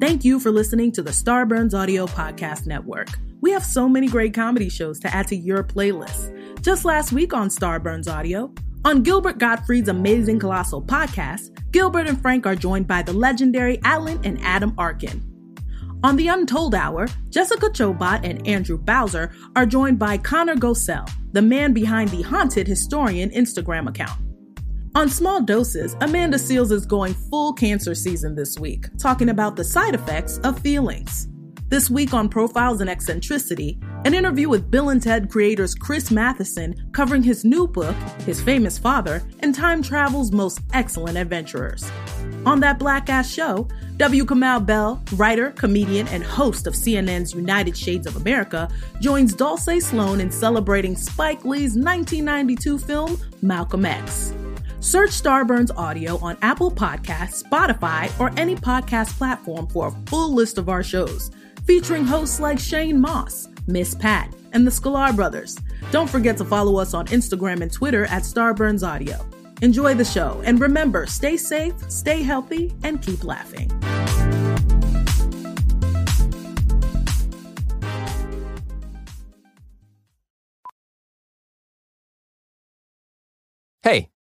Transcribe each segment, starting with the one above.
Thank you for listening to the Starburns Audio Podcast Network. We have so many great comedy shows to add to your playlist. Just last week on Starburns Audio, on Gilbert Gottfried's Amazing Colossal podcast, Gilbert and Frank are joined by the legendary Alan and Adam Arkin. On The Untold Hour, Jessica Chobot and Andrew Bowser are joined by Connor Gosell, the man behind the Haunted Historian Instagram account. On Small Doses, Amanda Seales is going full cancer season this week, talking about the side effects of feelings. This week on Profiles and Eccentricity, an interview with Bill and Ted creators Chris Matheson covering his new book, His Famous Father, and time travel's most excellent adventurers. On that black ass show, W. Kamau Bell, writer, comedian, and host of CNN's United Shades of America, joins Dulce Sloan in celebrating Spike Lee's 1992 film, Malcolm X. Search Starburns Audio on Apple Podcasts, Spotify, or any podcast platform for a full list of our shows, featuring hosts like Shane Mauss, Miss Pat, and the Sklar Brothers. Don't forget to follow us on Instagram and Twitter at Starburns Audio. Enjoy the show, and remember stay safe, stay healthy, and keep laughing. Hey,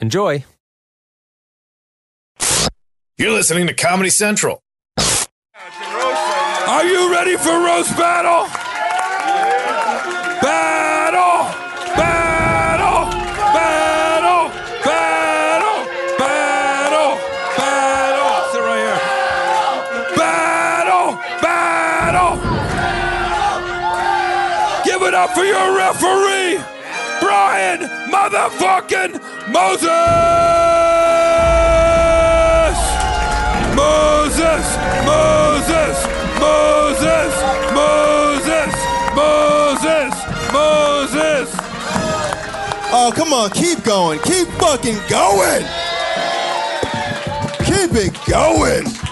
Enjoy. You're listening to Comedy Central. Are you ready for roast battle? Battle! Battle! Battle! Battle! Battle! Battle! Sit right here. Battle! Battle! Give it up for your referee, motherfucking Moses! Moses! Moses! Moses! Moses! Moses! Moses! Oh, come on, keep going. Keep fucking going. Keep it going.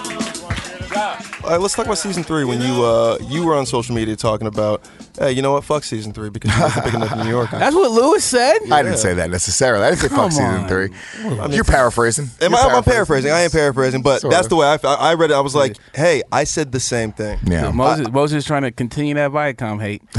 All right, let's talk about season three. When you uh, you were on social media talking about, hey, you know what? Fuck season three because you wasn't big enough in New York. That's what Luis said. I didn't say that necessarily. I didn't say fuck Come season on. three. You're paraphrasing. Am You're I, I'm paraphrasing. I am paraphrasing, but Sorta. that's the way I, I read it. I was like, hey, I said the same thing. Yeah. Moses, Moses is trying to continue that Viacom hate.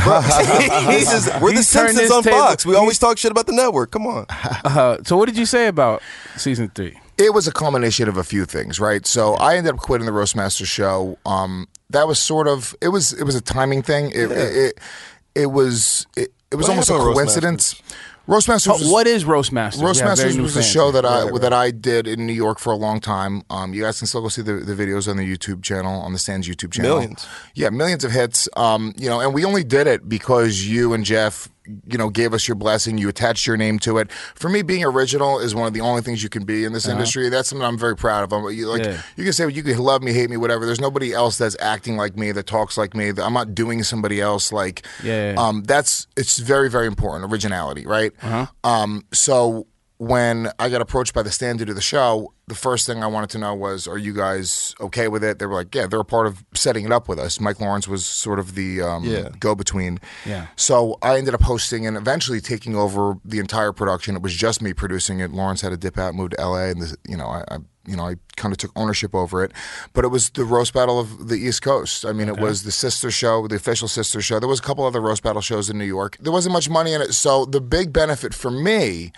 This is- we're the He's turned Simpsons this on table- Fox. We always talk shit about the network. Come on. Uh, so what did you say about season three? It was a culmination of a few things, right? So I ended up quitting the Roastmaster show. Um, that was sort of it was it was a timing thing. It it, it, it was it, it was What almost a coincidence. Roastmasters. Oh, was- what is Roastmasters? Yeah, Roastmasters new was a show that I Right, right. that I did in New York for a long time. Um, you guys can still go see the, the videos on the YouTube channel on the Stand's YouTube channel. Millions. yeah, millions of hits. Um, you know, and we only did it because you and Jeff, you know, gave us your blessing. You attached your name to it. For me, being original is one of the only things you can be in this industry. That's something I'm very proud of. I'm, you, like Uh-huh. Yeah. you can say you can love me, hate me, whatever. There's nobody else that's acting like me, that talks like me. That I'm not doing somebody else like. Yeah. Um, that's it's very very important. Originality, right? Uh-huh. Um, so when I got approached by the stand to do the show, the first thing I wanted to know was, are you guys okay with it? They were like, yeah, they're a part of setting it up with us. Mike Lawrence was sort of the um, Yeah. go between. Yeah. So I ended up hosting and eventually taking over the entire production. It was just me producing it. Lawrence had to dip out, moved to LA, and this, you know, I, I you know, I kind of took ownership over it. But it was the roast battle of the East Coast. I mean, it was the sister show, the official sister show. There was a couple other roast battle shows in New York. There wasn't much money in it, so the big benefit for me,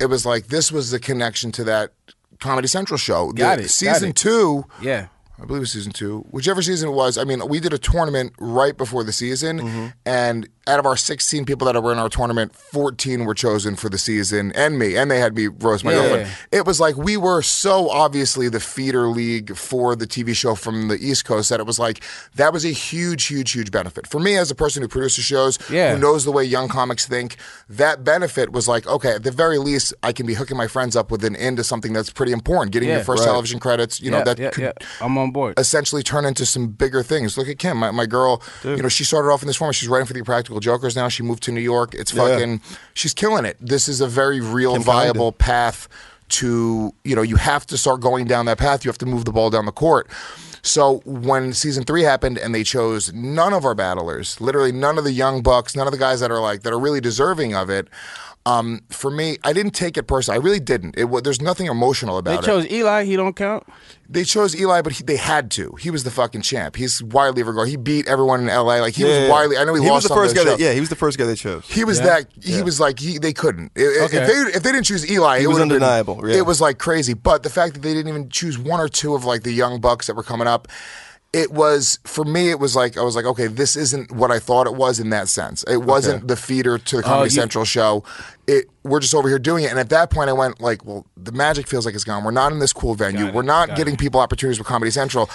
it was like this was the connection to that Comedy Central show. Got The it, got Season it. two Yeah. I believe it was season two, whichever season it was. I mean, we did a tournament right before the season, Mm-hmm. and out of our 16 people that were in our tournament, 14 were chosen for the season, and me, and they had me roast my Yeah. girlfriend. It was like we were so obviously the feeder league for the TV show from the East Coast that it was like that was a huge, huge, huge benefit for me as a person who produces shows, Yeah. who knows the way young comics think. That benefit was like, okay, at the very least, I can be hooking my friends up with an end to something that's pretty important, getting Yeah. your first Right. television credits. You know that yeah, could yeah. I'm on board. essentially turn into some bigger things. Look at Kim, my, my girl. You know, she started off in this format. She's writing for the Practical Jokers now. She moved to New York. It's Yeah. fucking. She's killing it. This is a very real, Kim viable path to. You know, you have to start going down that path. You have to move the ball down the court. So when season three happened and they chose none of our battlers, literally none of the young bucks, none of the guys that are like that are really deserving of it. Um, for me, I didn't take it personally. I really didn't. It wa- there's nothing emotional about it. They chose Eli. He don't count. They chose Eli, but he, they had to. He was the fucking champ. He's widely regarded. He beat everyone in LA. Like he Yeah, was yeah. widely. I know he, he lost was the first guy. That, yeah, he was the first guy they chose. He was that. He was like he. They couldn't. I- I- Okay. If they if they didn't choose Eli, He it was would've been- undeniable, yeah. It was like crazy. But the fact that they didn't even choose one or two of like the young bucks that were coming up. It was for me. It was like I was like, okay, this isn't what I thought it was in that sense. It wasn't the feeder to the Comedy you- Central show. It we're just over here doing it. And at that point, I went like, well, the magic feels like it's gone. We're not in this cool venue. it, we're not got getting people opportunities with Comedy Central.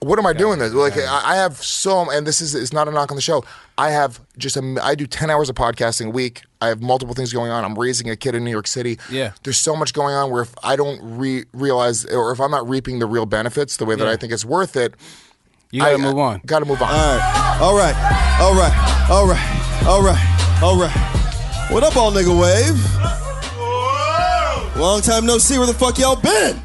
What am I doing this? Like I I have so, and this is it's not a knock on the show. I have just a, I do ten hours of podcasting a week. I have multiple things going on. I'm raising a kid in New York City. Yeah. there's so much going on where if I don't re- realize or if I'm not reaping the real benefits the way that I think it's worth it, You gotta I, move on. Got to move on. All right, all right, all right, all right, all right, all right. What up, all nigga wave? Long time no see. Where the fuck y'all been?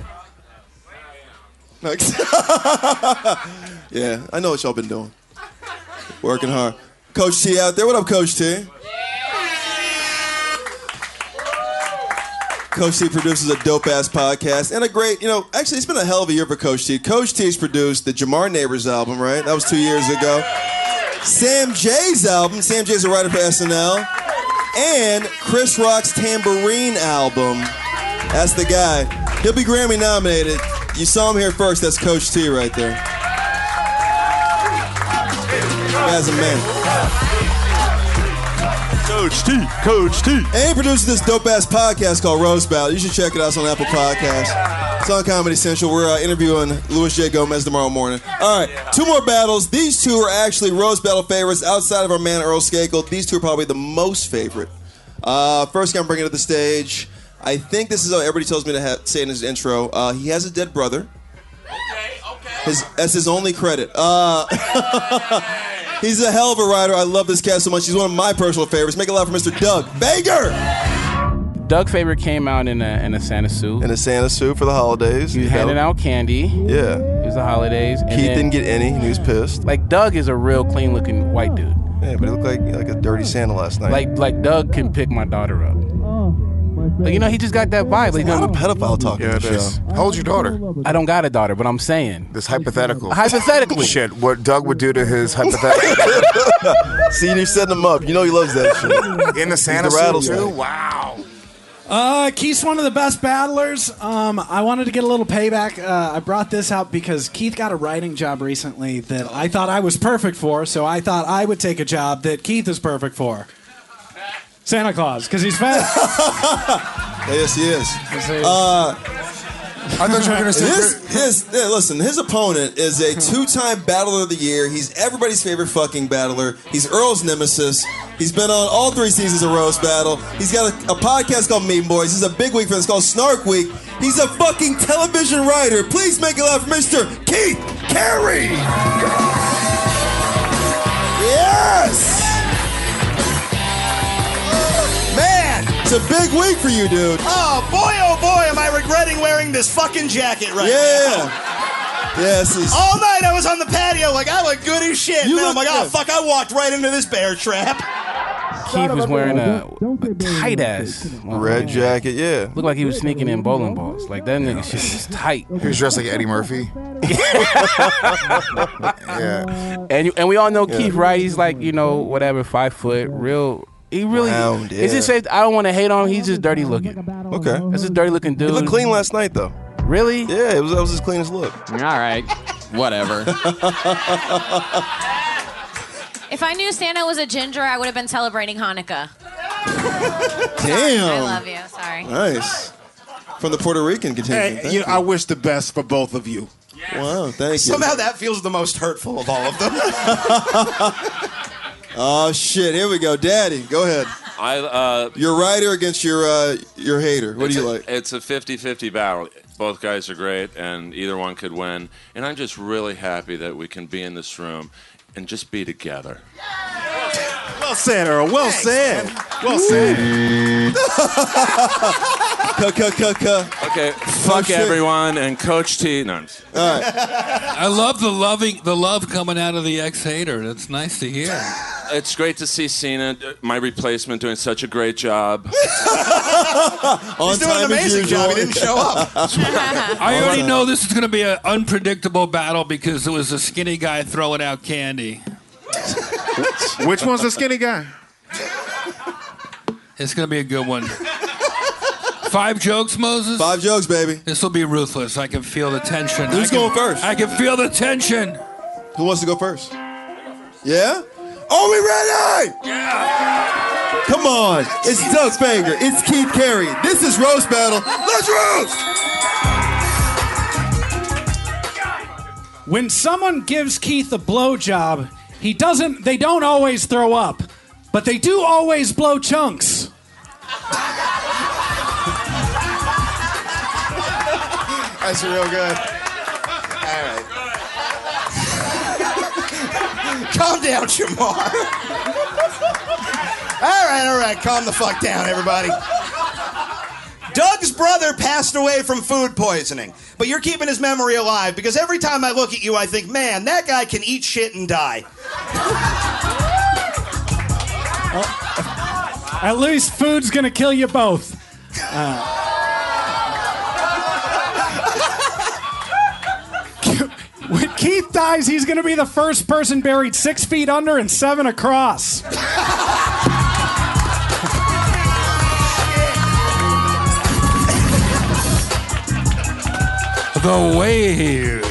Yeah, I know what y'all been doing. Working hard. Coach Tea out there. What up, Coach Tea? Coach Tea produces a dope ass podcast and a great, you know, actually, it's been a hell of a year for Coach Tea. Coach Tea's produced the Jamar Neighbors album, right? That was two years ago. Sam J's album. Sam J's a writer for SNL. And Chris Rock's Tambourine album. That's the guy. He'll be Grammy nominated. You saw him here first. That's Coach Tea right there. Guy's a man. Coach Tea, Coach Tea. And he produces this dope ass podcast called Roast Battle. You should check it out. It's on Apple Podcasts. It's on Comedy Central. We're uh, interviewing Luis J. Gomez tomorrow morning. All right, two more battles. These two are actually Roast Battle favorites outside of our man Earl Skakel. These two are probably the most favorite. Uh, first guy I'm bringing to the stage. I think this is how everybody tells me to ha- say in his intro. Uh, he has a dead brother. Okay, okay. His, that's his only credit. Uh, he's a hell of a writer. I love this cat so much. He's one of my personal favorites. Make it loud for Mr. Doug Fager. Doug Favorite came out in a in a Santa suit. In a Santa suit for the holidays. He was handing out candy. Yeah. It was the holidays. And Keith then- didn't get any. and He was pissed. Like Doug is a real clean looking white dude. Yeah, but he looked like like a dirty Santa last night. Like like Doug can pick my daughter up. Like, you know, he just got that vibe. Like, a lot of pedophile talk Yeah, on it show. How old's your daughter? I don't got a daughter, but I'm saying This hypothetical. hypothetically. Shit, what Doug would do to his hypothetical See, you're setting him up. You know he loves that shit. in the Santa the suit rattlesnake. too. Wow. Uh, Keith's one of the best battlers. Um, I wanted to get a little payback. Uh, I brought this out because Keith got a writing job recently that I thought I was perfect for, so I thought I would take a job that Keith is perfect for. Santa Claus, because he's fat. yes, he is. Uh, I thought you were gonna say. His, his, yeah, listen, his opponent is a two-time battler of the year. He's everybody's favorite fucking battler. He's Earl's nemesis. He's been on all three seasons of Roast Battle. He's got a, a podcast called Mean Boys. This is a big week for this called Snark Week. He's a fucking television writer. Please make it loud for Mr. Keith Carey. Yes. It's a big week for you, dude. Oh boy, oh boy, am I regretting wearing this fucking jacket right now. Yeah. Yes. he's- All night I was on the patio like I look good as shit. You and then I'm look like, oh good. fuck, I walked right into this bear trap. Keith was wearing a, a tight ass Red jacket, yeah. Looked like he was sneaking in bowling balls. Like that nigga shit was tight. He was dressed like Eddie Murphy. yeah. And you, and we all know Keith, right? He's like you know whatever, five foot, real. He really Round, is yeah. it safe? I don't want to hate on him. He's just dirty looking. Okay. That's a dirty looking dude. He looked clean last night, though. Really? Yeah, it was that was his cleanest look. All right. Whatever. If I knew Santa was a ginger, I would have been celebrating Hanukkah. Damn. I love you. Sorry. Nice. From the Puerto Rican contingent. Hey, Thank you, you. I wish the best for both of you. Wow, thank you. Somehow that feels the most hurtful of all of them. Oh shit! Here we go, Daddy. Go ahead. I, uh, Your rider against your uh, your hater. What do you a- like? It's a 50-50 battle. Both guys are great, and either one could win. And I'm just really happy that we can be in this room and just be together. Well said, Earl. Well said. Well said. Okay, oh, fuck shit. everyone and Coach Tea. No, I'm just- I love the loving, the love coming out of the ex-hater. That's nice to hear. It's great to see Cena, uh, my replacement, doing such a great job. On He's doing an time as amazing job. He didn't show up. I already know this is going to be an unpredictable battle because it was a skinny guy throwing out candy. Which one's the skinny guy? It's going to be a good one. Five jokes, Moses? Five jokes, baby. This will be ruthless. I can feel the tension. Who's can- going first? I can feel the tension. Who wants to go first? Yeah. Are we ready? Yeah. Come on. It's Doug Fager. It's Keith Carey. This is roast battle. Let's roast. When someone gives Keith a blowjob, he doesn't. They don't always throw up, but they do always blow chunks. That's real good. All right. Calm down, Shamar. all right, all right. Calm the fuck down, everybody. Doug's brother passed away from food poisoning, but you're keeping his memory alive because every time I look at you, I think, man, that guy can eat shit and die. At least food's gonna kill you both. Uh, dies, he's gonna be the first person buried six feet under and seven across. The waves.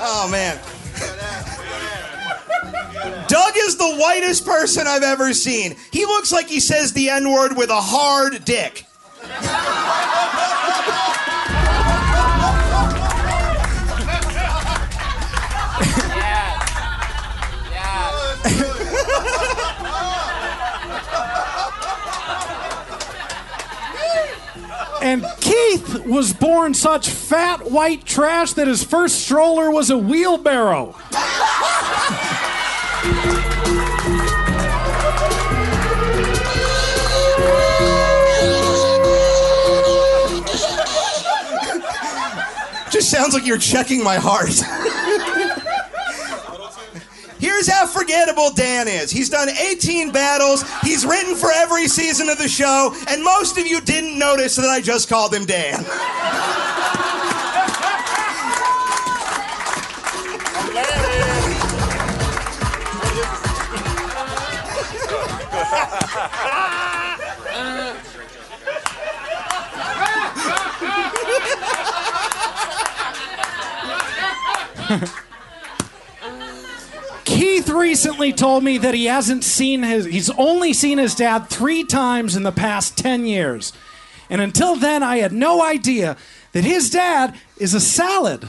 Oh man. Doug is the whitest person I've ever seen. He looks like he says the N word with a hard dick. And Keith was born such fat white trash that his first stroller was a wheelbarrow. Just sounds like you're checking my heart. Here's how forgettable Dan is. He's done 18 battles, he's written for every season of the show, and most of you didn't notice that I just called him Dan. Keith recently told me that he hasn't seen his he's only seen his dad 3 times in the past 10 years. And until then I had no idea that his dad is a salad.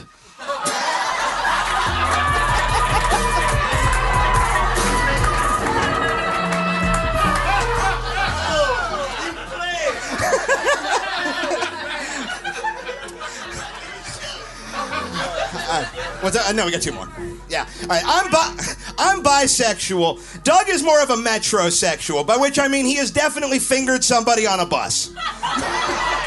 What's that? Uh, no, we got two more. Yeah. All right. I'm bi- I'm bisexual. Doug is more of a metrosexual, by which I mean he has definitely fingered somebody on a bus.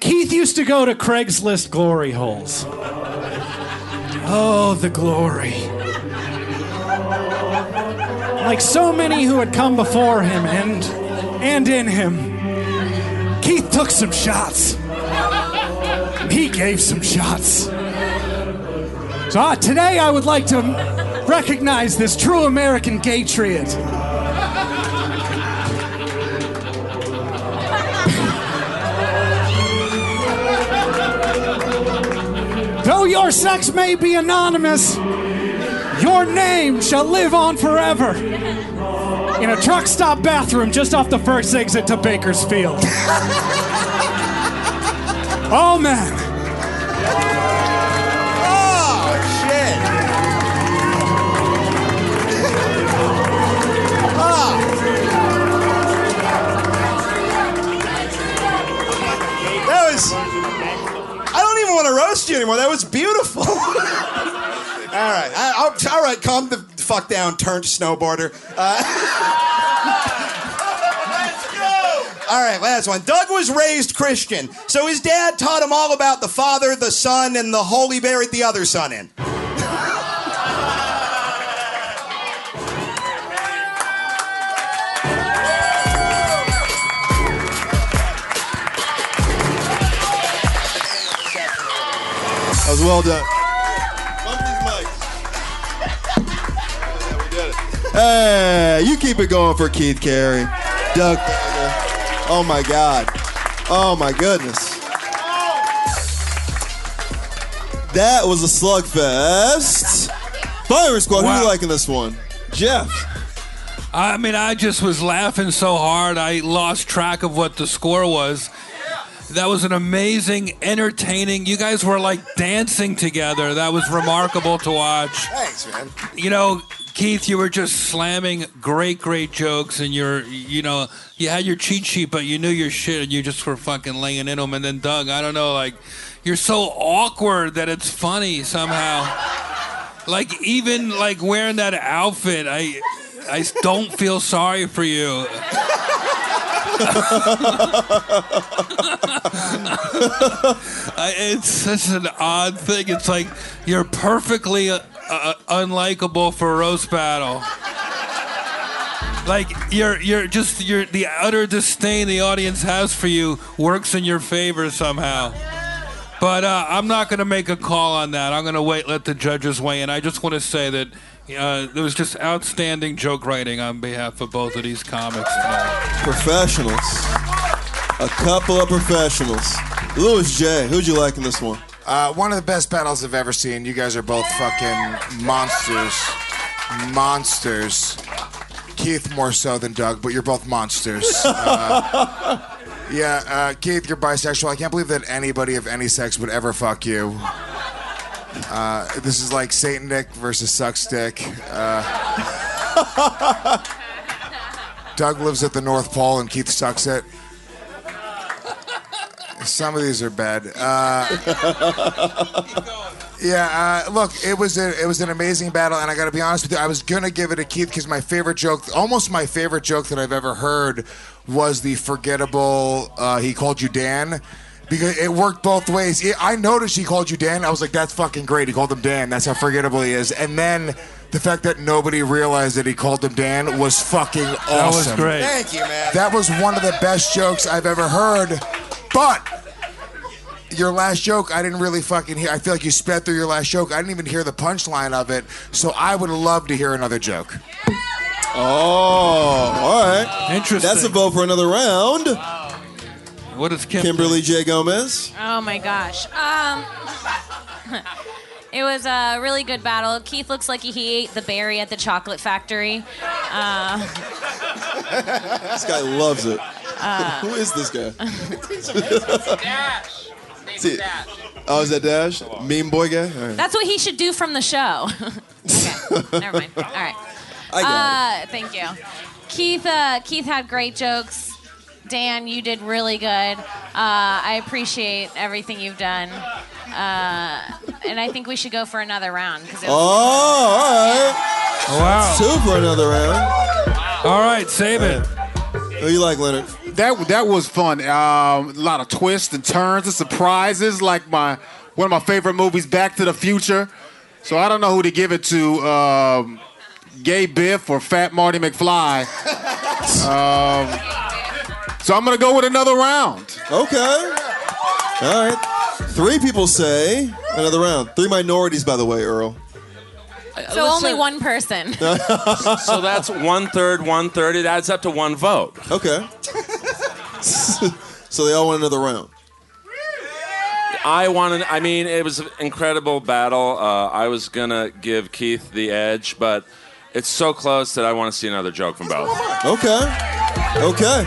Keith used to go to Craigslist glory holes. Oh, the glory. Like so many who had come before him and and in him took some shots. He gave some shots. So uh, today I would like to recognize this true American gay triad. Though your sex may be anonymous, your name shall live on forever. In a truck stop bathroom just off the first exit to Bakersfield. oh man. Oh, shit. Ah. That was. I don't even want to roast you anymore. That was beautiful. all right. I, I'll, all right, calm the fuck down, turned snowboarder. Uh, let's go. All right, last one. Doug was raised Christian, so his dad taught him all about the Father, the Son, and the Holy he buried the other son in. That was well done. Hey, you keep it going for Keith Carey. Doug. Oh my God. Oh my goodness. That was a slugfest. Fire Squad, who Wow. you liking this one? Jeff. I mean, I just was laughing so hard I lost track of what the score was. That was an amazing, entertaining. You guys were like dancing together. That was remarkable to watch. Thanks, man. You know, Keith, you were just slamming great, great jokes, and you're, you know, you had your cheat sheet, but you knew your shit, and you just were fucking laying in them. And then Doug, I don't know, like, you're so awkward that it's funny somehow. Like even like wearing that outfit, I, I don't feel sorry for you. I, it's such an odd thing. It's like you're perfectly uh, unlikable for roast battle. Like you're you're just you're the utter disdain the audience has for you works in your favor somehow. But uh, I'm not going to make a call on that. I'm going to wait, let the judges weigh in. I just want to say that uh, there was just outstanding joke writing on behalf of both of these comics tonight. Professionals. A couple of professionals. Luis J, who'd you like in this one? Uh, one of the best battles I've ever seen. You guys are both fucking monsters. Monsters. Keith more so than Doug, but you're both monsters. Uh, yeah, uh, Keith, you're bisexual. I can't believe that anybody of any sex would ever fuck you. Uh, this is like Satan Dick versus Sucks Dick. Uh, Doug lives at the North Pole and Keith sucks it. Some of these are bad. Uh, yeah, uh, look, it was a, it was an amazing battle, and I got to be honest with you, I was gonna give it to Keith because my favorite joke, almost my favorite joke that I've ever heard, was the forgettable. Uh, he called you Dan. Because it worked both ways. It- I noticed he called you Dan. I was like, "That's fucking great." He called him Dan. That's how forgettable he is. And then the fact that nobody realized that he called him Dan was fucking awesome. That was great. Thank you, man. That was one of the best jokes I've ever heard. But your last joke, I didn't really fucking hear. I feel like you sped through your last joke. I didn't even hear the punchline of it. So I would love to hear another joke. Oh, all right. Interesting. That's a vote for another round. What is Kim? Kimberly J. Gomez. Oh my gosh. Um, it was a really good battle. Keith looks like he ate the berry at the chocolate factory. Uh, This guy loves it. Uh, Who is this guy? Dash. See- Dash. Oh, is that Dash? Meme boy guy? All right. that's what he should do from the show. okay, never mind. All right. I got uh, Thank you, Keith. Uh, Keith had great jokes. Dan, you did really good. Uh, I appreciate everything you've done. Uh, and I think we should go for another round. 'cause it Oh, was- all right. Wow. Two for another round. All right, save it. Who you like, Leonard? That that was fun. Um, a lot of twists and turns and surprises, like my one of my favorite movies, Back to the Future. So I don't know who to give it to, um, Gay Biff or Fat Marty McFly. um, so I'm gonna go with another round. Okay. All right. Three people say another round. Three minorities, by the way, Earl. So only one person. so that's one third, one third. It adds up to one vote. Okay. so they all want another round. I wanted. I mean, it was an incredible battle. Uh, I was gonna give Keith the edge, but it's so close that I want to see another joke from both. Okay. Okay.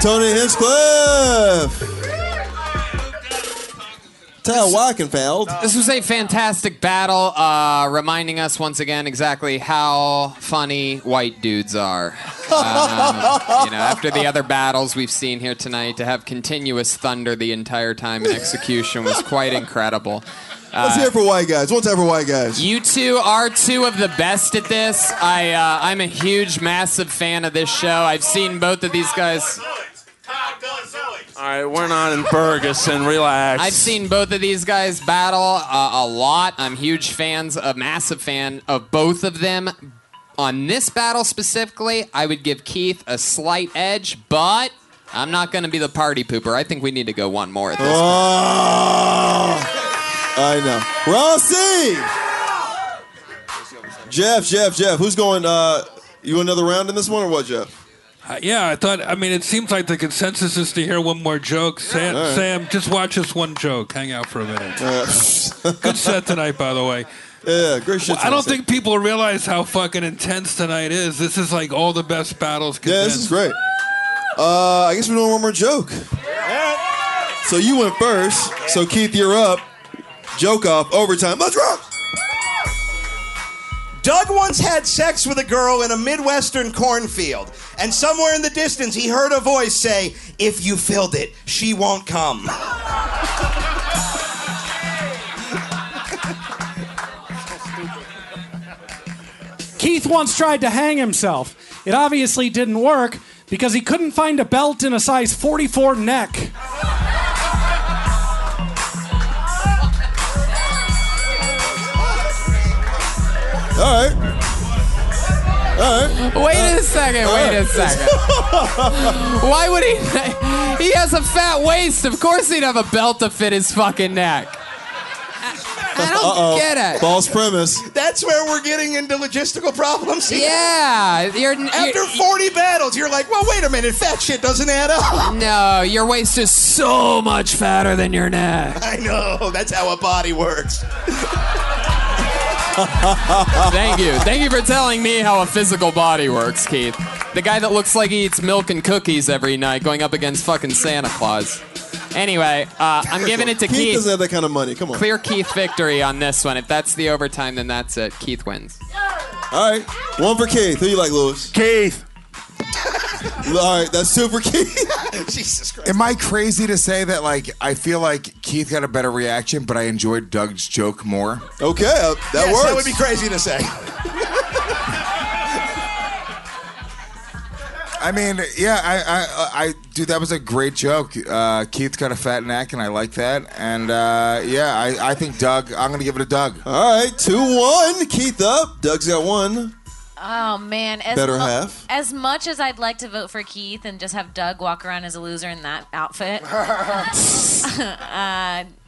Tony Hinchcliffe. Tal Wackenfeld. This was a fantastic battle, uh, reminding us once again exactly how funny white dudes are. Um, you know, after the other battles we've seen here tonight, to have continuous thunder the entire time in execution was quite incredible. Let's Uh, hear it for white guys. One time for white guys. you two are two of the best at this. I uh, I'm a huge, massive fan of this show. I've seen both of these guys. All right, we're not in Ferguson. Relax. I've seen both of these guys battle uh, a lot. I'm huge fans, a massive fan of both of them. On this battle specifically, I would give Keith a slight edge, but I'm not going to be the party pooper. I think we need to go one more at this. Oh, I know. Rossi! Jeff, Jeff, Jeff. Who's going? Uh, you another round in this one or what, Jeff? Uh, yeah, I thought. I mean, it seems like the consensus is to hear one more joke. Sam, All right. Sam just watch us one joke. Hang out for a minute. Good set tonight, by the way. Yeah, great shit. I don't tonight, think people realize how fucking intense tonight is. This is like all the best battles. Yeah, this is great. Uh, I guess we're doing one more joke. So you went first. So Keith, you're up. Joke off. Overtime. Let's rock. Doug once had sex with a girl in a Midwestern cornfield, and somewhere in the distance he heard a voice say, If you filled it, she won't come. Keith once tried to hang himself. It obviously didn't work because he couldn't find a belt in a size 44 neck. All right. All right. Wait a second. Wait a second. Why would he? He has a fat waist. Of course, he'd have a belt to fit his fucking neck. I don't Uh-oh. get it. False premise. That's where we're getting into logistical problems. here. Yeah, you're, After 40 battles, you're like, well, wait a minute, fat shit doesn't add up. No, your waist is so much fatter than your neck. I know. That's how a body works. Thank you. Thank you for telling me how a physical body works, Keith. The guy that looks like he eats milk and cookies every night going up against fucking Santa Claus. Anyway, uh, I'm giving it to Keith Keith. doesn't have that kind of money. Come on. Clear Keith victory on this one. If that's the overtime, then that's it. Keith wins. All right. One for Keith. Who you like, Luis? Keith. All right. That's super for Keith. Jesus Christ. Am I crazy to say that like I feel like Keith got a better reaction, but I enjoyed Doug's joke more? Okay, uh, that yes, works. that would be crazy to say. I mean, yeah, I, I, I, dude, that was a great joke. Uh, Keith's got a fat neck, and I like that. And uh, yeah, I, I think Doug. I'm gonna give it to Doug. All right. Two one. Keith up. Doug's got one. Oh man, as Better mu- half. As much as I'd like to vote for Keith and just have Doug walk around as a loser in that outfit, uh,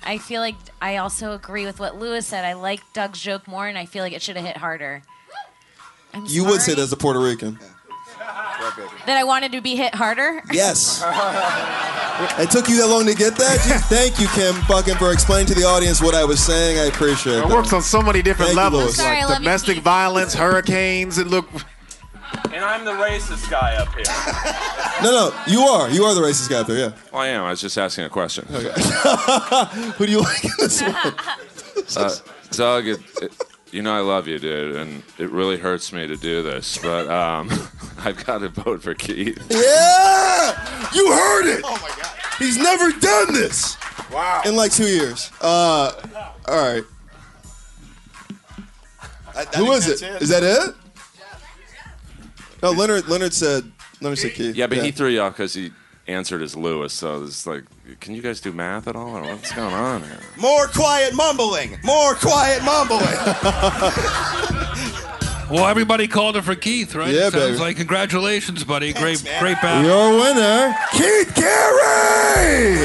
I feel like I also agree with what Luis said. I like Doug's joke more, and I feel like it should have hit harder. I'm You would say sorry that as a Puerto Rican. That I wanted to be hit harder. Yes. It took you that long to get that? Gee, Thank you, Kim, fucking for explaining to the audience what I was saying. I appreciate it. It works on so many different Thank levels, Luis. Sorry, like love you, domestic violence, hurricanes. and look. And I'm the racist guy up here. No, no, you are. You are the racist guy up there, yeah. Well, I am. I was just asking a question. Who do you like in this one? Uh, Doug, it, it, you know I love you, dude, and it really hurts me to do this, but um, I've got to vote for Keith. Yeah! You heard it! Oh my god. He's never done this! Wow. In like two years. Uh, all right. Who is it? Is that it? No, Leonard. Leonard said. Leonard said Keith. Yeah, but he threw you off because he answered as Luis, so it's like, can you guys do math at all? Or what's going on here? More quiet mumbling. More quiet mumbling. Well, everybody called it for Keith, right? Yeah, Sounds baby. like congratulations, buddy. great, great battle. Your winner, Keith Carey.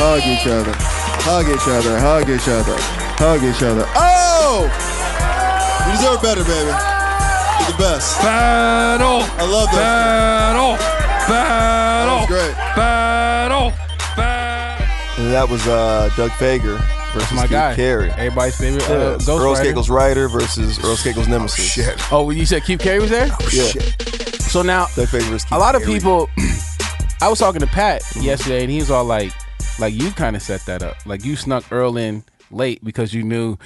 Hug each other. Hug each other. Hug each other. Hug each other. Oh! You deserve better, baby. You're the best. Battle. I love that. Battle. Battle. That was great. Battle. Battle. And that was uh, Doug Fager versus my Keith guy. Carey. Everybody's favorite uh, Yeah, Ghost Earl Rider. Skakel's Rider versus Earl Skakel's Nemesis. shit. Oh, you said Keith Carey was there? Yeah. So now, Doug Fager versus Keith a lot of Carey. people. I was talking to Pat yesterday, and he was all like, "Like you kind of set that up. Like you snuck Earl in late because you knew."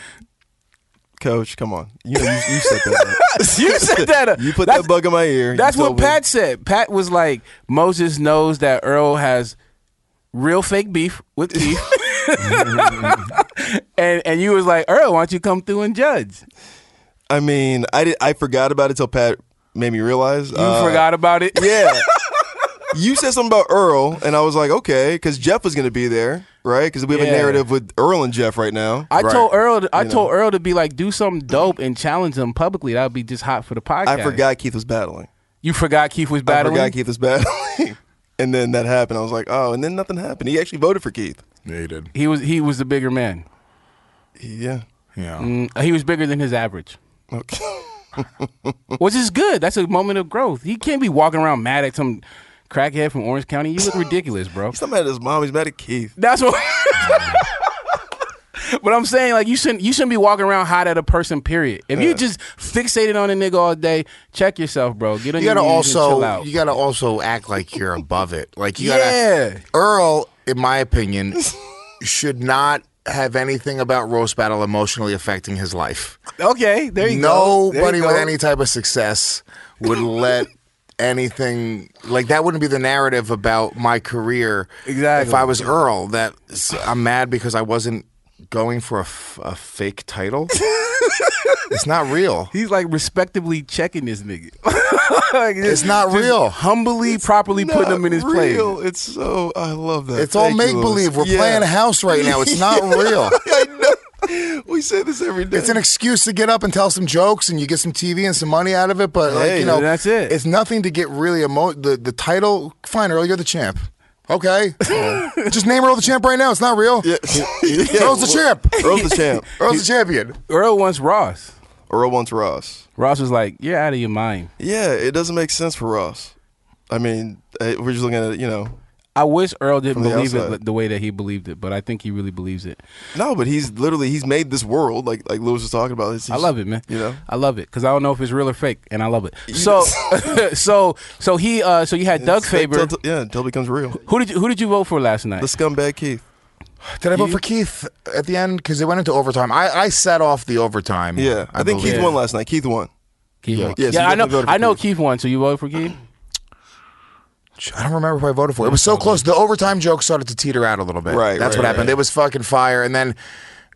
Coach, come on. You know you, you set that up. you set that up. You put That's- that bug in my ear. That's what me- Pat said. Pat was like, Moses knows that Earl has real fake beef with Keith. and and you was like, Earl, why don't you come through and judge? I mean, I did, I forgot about it till Pat made me realize. You uh, forgot about it? Yeah. you said something about Earl, and I was like, okay, because Jeff was going to be there, right? Because we have Yeah. a narrative with Earl and Jeff right now. I told Earl. I You know. told Earl to be like, do something dope and challenge them publicly. That would be just hot for the podcast. I forgot Keith was battling. You forgot Keith was battling. I forgot Keith was battling. and then that happened. I was like, oh, and then nothing happened. He actually voted for Keith. Yeah, he did. He was he was the bigger man. Yeah. Yeah. Mm, he was bigger than his average. Okay. Which is good. That's a moment of growth. He can't be walking around mad at some crackhead from Orange County. You look ridiculous, bro. He's not mad at his mom. He's mad at Keith. That's what. but I'm saying, like, you shouldn't you shouldn't be walking around hot at a person. Period. If you just fixated on a nigga all day, check yourself, bro. Get on You your gotta knees and chill also out. you gotta also act like you're above it. Like you Yeah. gotta Earl, in my opinion, should not have anything about roast battle emotionally affecting his life. Okay, there you go. There Nobody with go. any type of success would let anything like that wouldn't be the narrative about my career. Exactly. If I was Earl, that I'm mad because I wasn't going for a, f- a fake title. it's not real. He's like respectably checking this nigga. Like, It's not real. Humbly, properly putting him in his place. It's so I love that. It's all Thank you, make believe. We're Yeah. playing house right now. It's not real. I. We say this every day. It's an excuse to get up and tell some jokes, and you get some TV and some money out of it. But like, Hey, you know, that's it. It's nothing to get really emo. The the title, fine, Earl, you're the champ. Okay, just name Earl the champ right now. It's not real. Yeah. Earl's the champ. Earl's the champ. Earl's the champion. Earl wants Ross. Earl wants Ross. Ross was like, "You're out of your mind." Yeah, it doesn't make sense for Ross. I mean, eh, we're just looking at it, you know. I wish Earl didn't From the believe it outside. the- the way that he believed it, but I think he really believes it. No, but he's literally he's made this world like like Luis was talking about. It's- I love it, man. You know, I love it because I don't know if it's real or fake, and I love it. So, so, so he, uh, so you had Doug It's fake Fager. till- yeah, until it becomes real. Who did you Who did you vote for last night? The scumbag Keith. Did I vote for Keith at the end because it went into overtime? I, I set off the overtime. Yeah, I, think believe. Keith won last night. Keith won. Keith won. Yeah, so yeah, I know. definitely voted I know Keith. Keith won. So you voted for Keith? I don't remember who I voted for. It was so close. The overtime joke started to teeter out a little bit. Right, That's right, what happened. right. It was fucking fire, and then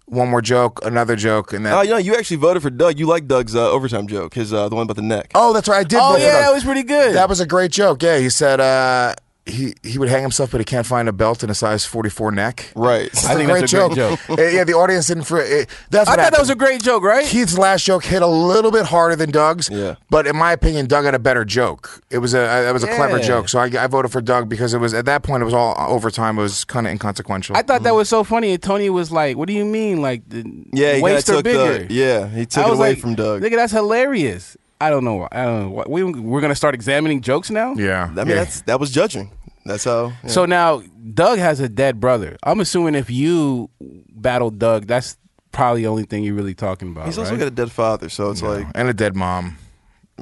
one more joke, another joke, and then. Oh, you know, you actually voted for Doug. You like Doug's uh, overtime joke, his uh, the one about the neck. Oh, that's right. I did. Oh vote for yeah, Doug. that was pretty good. That was a great joke. Yeah, he said uh, he he would hang himself, but he can't find a belt in a size forty four neck. Right. It's I a think great that's a great joke. joke. Uh, yeah, the audience didn't. For, uh, that's I what thought that was a great joke, right? Keith's last joke hit a little bit harder than Doug's. Yeah. But in my opinion, Doug had a better joke. It was a it was a clever Yeah. joke. So I, I voted for Doug because it was at that point it was all overtime. It was kind of inconsequential. I thought that was so funny. And Tony was like, "What do you mean? Like the Yeah, he waist kinda or took the- bigger?" yeah, he took I it was away like, from Doug. Nigga, that's hilarious. I don't know. I don't know. What- We we're gonna start examining jokes now. yeah. I mean, yeah. that's that was judging. That's how. yeah. So now Doug has a dead brother. I'm assuming if you battle Doug, that's probably the only thing you're really talking about. he's also right? got a dead father, so it's like, and a dead mom.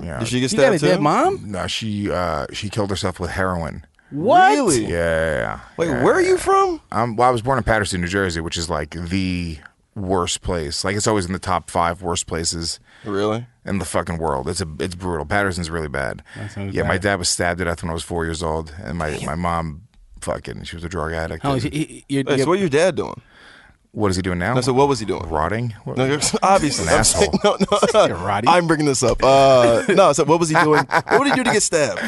Yeah. did she get He got stabbed a too? dead mom. No, she uh, she killed herself with heroin. What? Really? Yeah, yeah, yeah. Wait, Yeah. where are you from? Um, well, I was born in Paterson, New Jersey, which is like the worst place. Like it's always in the top five worst places Really? in the fucking world. It's a it's brutal. Paterson's really bad. That sounds Yeah, my dad was stabbed to death when I was four years old, and my my mom fucking she was a drug addict. How and- he- he- you're- Wait, you're- so what your dad doing? what is he doing now? No, so what was he doing? Rotting? What- No, you're- obviously, An I'm asshole. saying- No, no, Roddy. I'm bringing this up. Uh, no, so what was he doing? What did he do to get stabbed?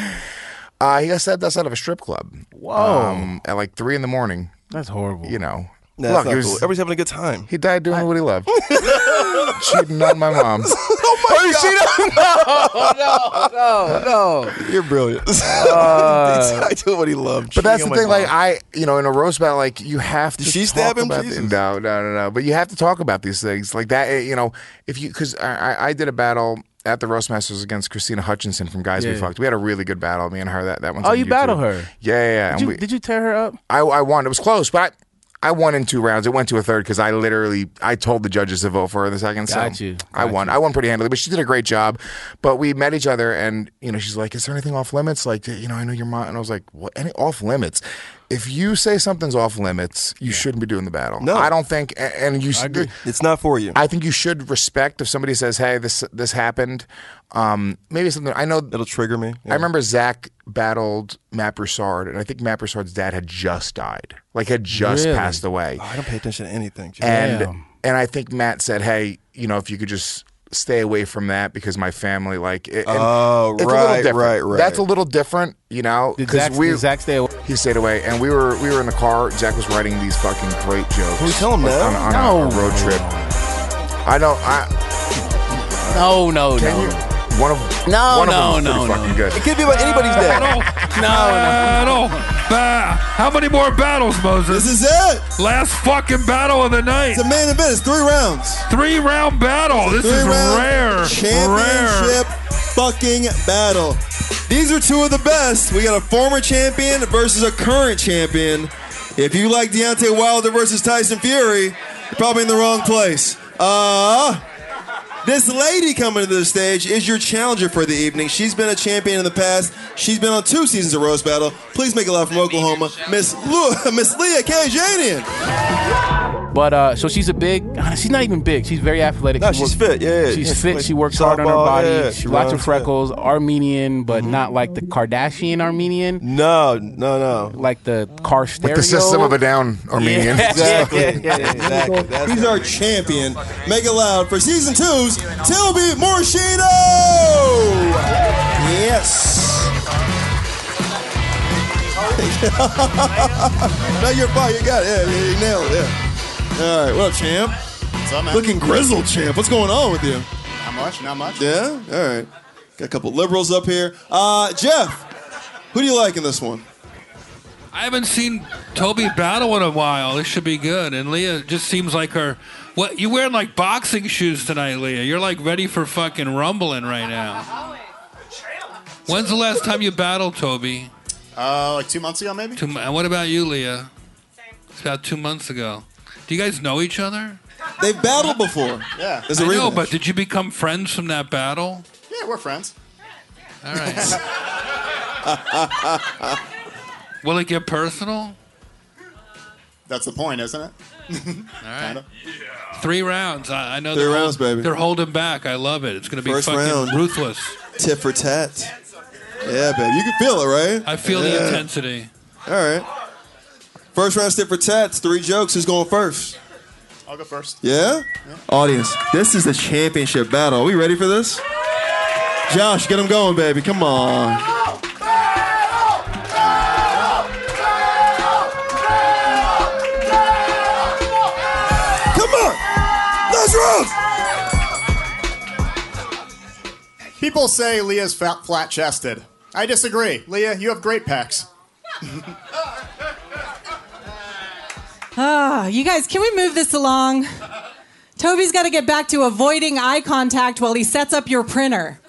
Uh, he got stabbed outside of a strip club. Whoa. Um, at like three in the morning. that's horrible. You know. That's Look, not he was cool. Everybody's having a good time. he died doing what he loved. Cheating on my mom. Oh my god! no, no. No, no. You're brilliant. Uh, I do what he loved. But that's the thing. on Like. I, you know, in a roast battle, like you have to. Did she talk stab him? About Jesus. no, no, no, no. But you have to talk about these things like that. eh, You know, if you because I, I- I did a battle at the Roastmasters against Krystyna Hutchinson from Guys We Yeah. Fucked. We had a really good battle. Me and her. That that one. Oh, you battle her? Yeah, yeah. yeah. Did you, we- did you tear her up? I, I won. It was close, but I won in two rounds. It went to a third because I literally I told the judges to vote for her in the second. Got so you. I won. you. I won pretty handily, but she did a great job. But we met each other, and you know, she's like, "Is there anything off limits?" Like, you know, I know your mom, and I was like, "What? Any off limits?" If you say something's off limits, you shouldn't be doing the battle. No. I don't think, and you. I agree. It's not for you. I think you should respect if somebody says, "Hey, this this happened." Um, maybe something I know it'll trigger me. I remember Zach battled Matt Broussard, and I think Matt Broussard's dad had just died, like had just Really? passed away. Oh, I don't pay attention to anything. Jim. and and I think Matt said, "Hey, you know, if you could just stay away from that because my family, like, it, and Oh, it's a right, little right, right. That's a little different, you know, Did Zach, we did Zach stay away? he stayed away, and we were we were in the car. Zach was writing these fucking great jokes. Can we tell him like, now? on, on a- a, No. road trip? I don't. I No, no, can no. you. One of No, one no, of them no, was pretty no. good. It could be about anybody's dad. Battle. Battle. Ba- How many more battles, Moses? This is it. Last fucking battle of the night. It's a main event. It's three rounds. Three round battle. This is Three-round rare. Championship fucking battle. These are two of the best. We got a former champion versus a current champion. If you like Deontay Wilder versus Tyson Fury, you're probably in the wrong place. Uh, this lady coming to the stage is your challenger for the evening. She's been a champion in the past. She's been on two seasons of Roast Battle. Please make it loud from Oklahoma, Miss Miss Leah Kayajanian. But uh, so she's a big. She's not even big. She's very athletic. No, She she's works- fit. Yeah, yeah. she's Yeah, fit. like She works hard on her body. yeah, she she lots of runs, freckles. Armenian, but not like the Kardashian Armenian. No, no, no. Like the car stereo. With the system of a down Armenian. Yeah. Exactly. Yeah, yeah, yeah. exactly. That's He's our champion. Make it loud for season two's Toby Muresianu. Yes. no, you're fine. You got it. Yeah, yeah, you nailed it. Yeah. All right. What up, champ? What's up, man? Looking grizzled, champ. What's going on with you? Not much, not much. Yeah. All right. Got a couple liberals up here. Uh, Jeff, who do you like in this one? I haven't seen Toby battle in a while. This should be good. And Leah just seems like her. What you wearing like boxing shoes tonight, Leah? You're like ready for fucking rumbling right now. When's the last time you battled, Toby? Uh, like two months ago, maybe. Two, and what about you, Leah? Same. It's about two months ago. Do you guys know each other? They've battled before. Yeah. There's a I know, but did you become friends from that battle? Yeah, we're friends. All right. Will it get personal? That's the point, isn't it? All right. Three rounds. I, I know Three they're rounds, hold- baby. They're holding back. I love it. It's going to be First fucking round. ruthless. Tit for tat. Yeah, baby. You can feel it, right? I feel the Yeah. intensity. All right. First round tit for tats. Three jokes. Who's going first? I'll go first. Yeah? Audience, this is the championship battle. Are we ready for this? Josh, get him going, baby. Come on. Come on. Let's roll. People say Leah's fat, flat-chested. I disagree. Leah, you have great pecs. Ah, you guys, can we move this along? Toby's got to get back to avoiding eye contact while he sets up your printer.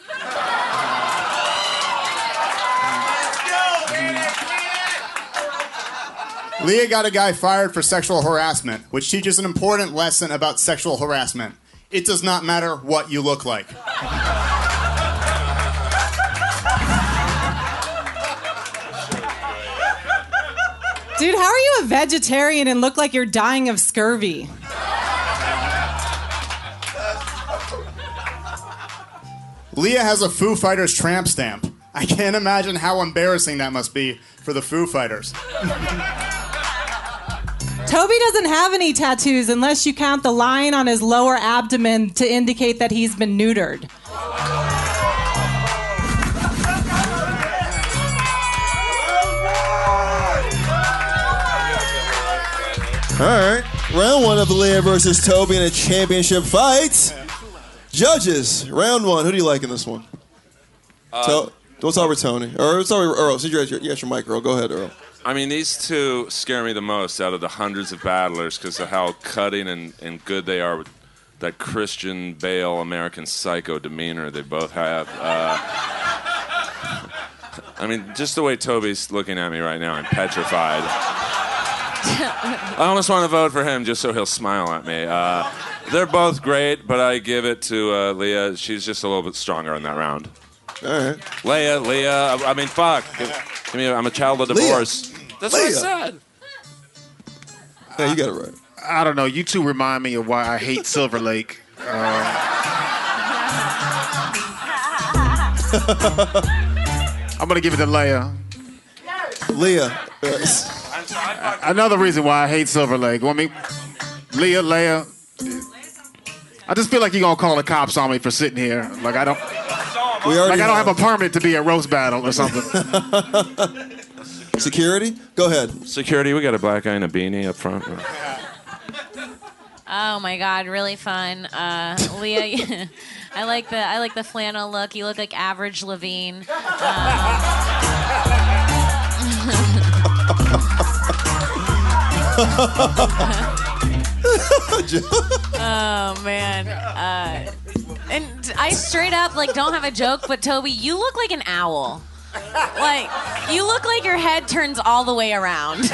Leah got a guy fired for sexual harassment, which teaches an important lesson about sexual harassment. It does not matter what you look like. Dude, how are you a vegetarian and look like you're dying of scurvy? Leah has a Foo Fighters tramp stamp. I can't imagine how embarrassing that must be for the Foo Fighters. Toby doesn't have any tattoos unless you count the line on his lower abdomen to indicate that he's been neutered. All right. Round one of Leah versus Toby in a championship fight. Judges, round one. Who do you like in this one? Uh, To- don't start with Tony. Or sorry, Earl. Since you're at your, you got your mic, Earl. Go ahead, Earl. I mean, these two scare me the most out of the hundreds of battlers because of how cutting and, and good they are with that Christian Bale American Psycho demeanor they both have. Uh, I mean, just the way Toby's looking at me right now, I'm petrified. I almost want to vote for him just so he'll smile at me. Uh, they're both great, but I give it to uh, Leah. She's just a little bit stronger in that round. All right. Leah, Leah. I mean, fuck. I mean, I'm a child of Leah. divorce. That's what I said. Yeah, you got it right. I don't know. You two remind me of why I hate Silver Lake. Uh, I'm gonna give it to Leah. Leah. Another reason why I hate Silver Lake. Want me, Leah, Leia. I just feel like you're gonna call the cops on me for sitting here. Like I don't. We already like I don't have. have a permit to be at roast battle or something. Security? Go ahead. Security, we got a black guy in a beanie up front. Oh my god, really fun. Uh, Leah, I like the I like the flannel look. You look like Adam Levine. Oh man. Uh, and I straight up like don't have a joke, but Toby, you look like an owl. Like you look like your head turns all the way around.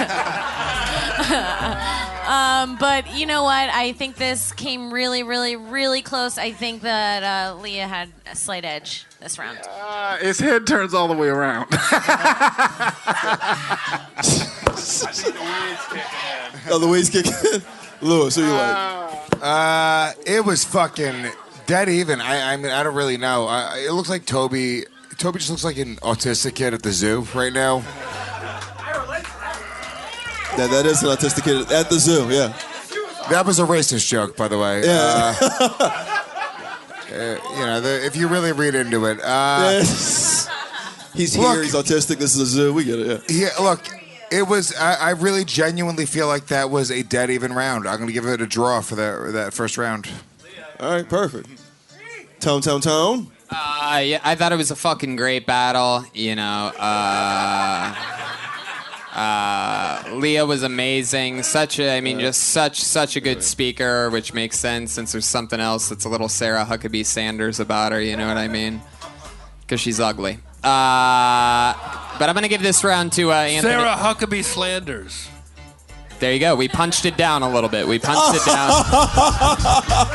um, but you know what? I think this came really, really, really close. I think that uh, Leah had a slight edge this round. Uh, his head turns all the way around. Oh, the weed's kicking in. Luis, who you like? Uh, it was fucking dead even. I, I mean, I don't really know. I, it looks like Toby. Toby just looks like an autistic kid at the zoo right now. That, that is an autistic kid at the zoo, yeah. That was a racist joke, by the way. Yeah. Uh, uh, you know, the, if you really read into it. Uh, Yes. He's Look. here, he's autistic, this is a zoo, we get it, yeah. Yeah, look, it was. I, I really genuinely feel like that was a dead even round. I'm going to give it a draw for that that first round. All right, perfect. Tone, tone, tone. Uh, yeah, I thought it was a fucking great battle. You know, uh, uh, Leah was amazing. Such a, I mean, just such such a good speaker, which makes sense since there's something else that's a little Sarah Huckabee Sanders about her. You know what I mean? Because she's ugly. Uh, but I'm gonna give this round to uh, Anthony. Sarah Huckabee Slanders. There you go. We punched it down a little bit. We punched it down.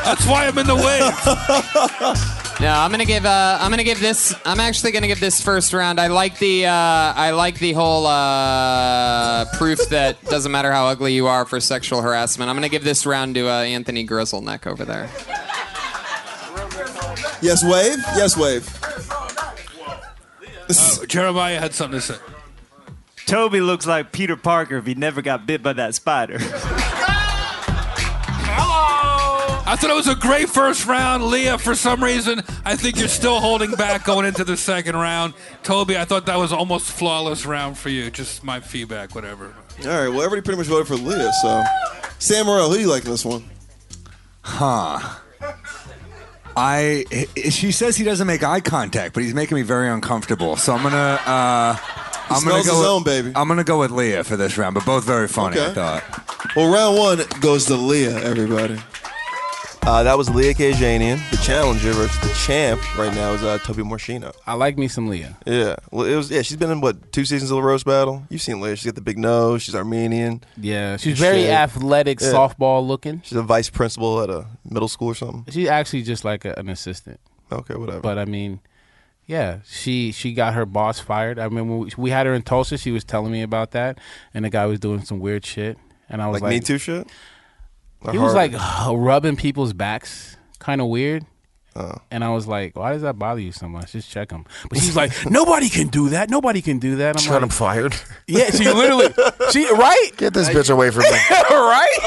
That's why I'm in the way. No, I'm gonna give. Uh, I'm gonna give this. I'm actually gonna give this first round. I like the. Uh, I like the whole uh, proof that doesn't matter how ugly you are for sexual harassment. I'm gonna give this round to uh, Anthony Grizzleneck over there. Yes, wave? Yes, wave. Uh, Jeremiah had something to say. Toby looks like Peter Parker if he never got bit by that spider. I thought it was a great first round. Leah, for some reason, I think you're still holding back going into the second round. Toby, I thought that was almost flawless round for you. Just my feedback, whatever. All right, well, everybody pretty much voted for Leah, so. Sam Morrell, who do you like in this one? Huh. I she says he doesn't make eye contact, but he's making me very uncomfortable. So I'm gonna uh, I'm gonna smells go his with, own, baby. I'm gonna go with Leah for this round, but both very funny. I thought. Well, round one goes to Leah, everybody. Uh, that was Leah Kayajanian. The challenger versus the champ right now is uh, Toby Muresianu. I like me some Leah. Yeah, well, it was. Yeah, she's been in what two seasons of the roast battle. You've seen Leah. She's got the big nose. She's Armenian. Yeah, she's very shaved. athletic, Yeah. softball looking. She's a vice principal at a middle school or something. She's actually just like a, an assistant. Okay, whatever. But I mean, yeah, she she got her boss fired. I mean, when we, we had her in Tulsa, she was telling me about that, and the guy was doing some weird shit, and I was Like like, Me Too shit? He was like rubbing people's backs, kind of weird. Oh. And I was like, why does that bother you so much? Just check him. But she's like, nobody can do that. Nobody can do that. I'm Shut like, him fired. Yeah, she literally, she right. Get this bitch away from me. right?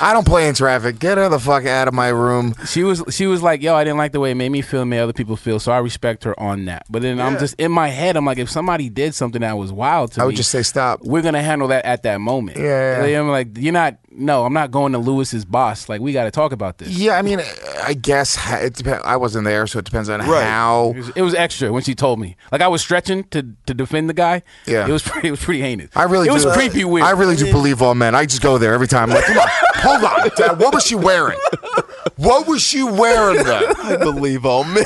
I don't play in traffic. Get her the fuck out of my room. She was she was like, "Yo, I didn't like the way it made me feel, made other people feel." So I respect her on that. But then I'm Yeah. just in my head, I'm like, if somebody did something that was wild to I me, would just say stop. We're gonna handle that at that moment. Yeah, yeah. Like, I'm like, you're not. No, I'm not going to Luis's boss. Like, we got to talk about this. Yeah, I mean, I guess ha- it depends. I wasn't there, so it depends on It how. was, it was extra when she told me. Like I was stretching to to defend the guy. Yeah. it was pretty. It was pretty heinous. I really It was do. creepy weird. I really do believe all men. I just go there every time. I'm like, come on, hold on, Dad. What was she wearing? What was she wearing then? I believe all men.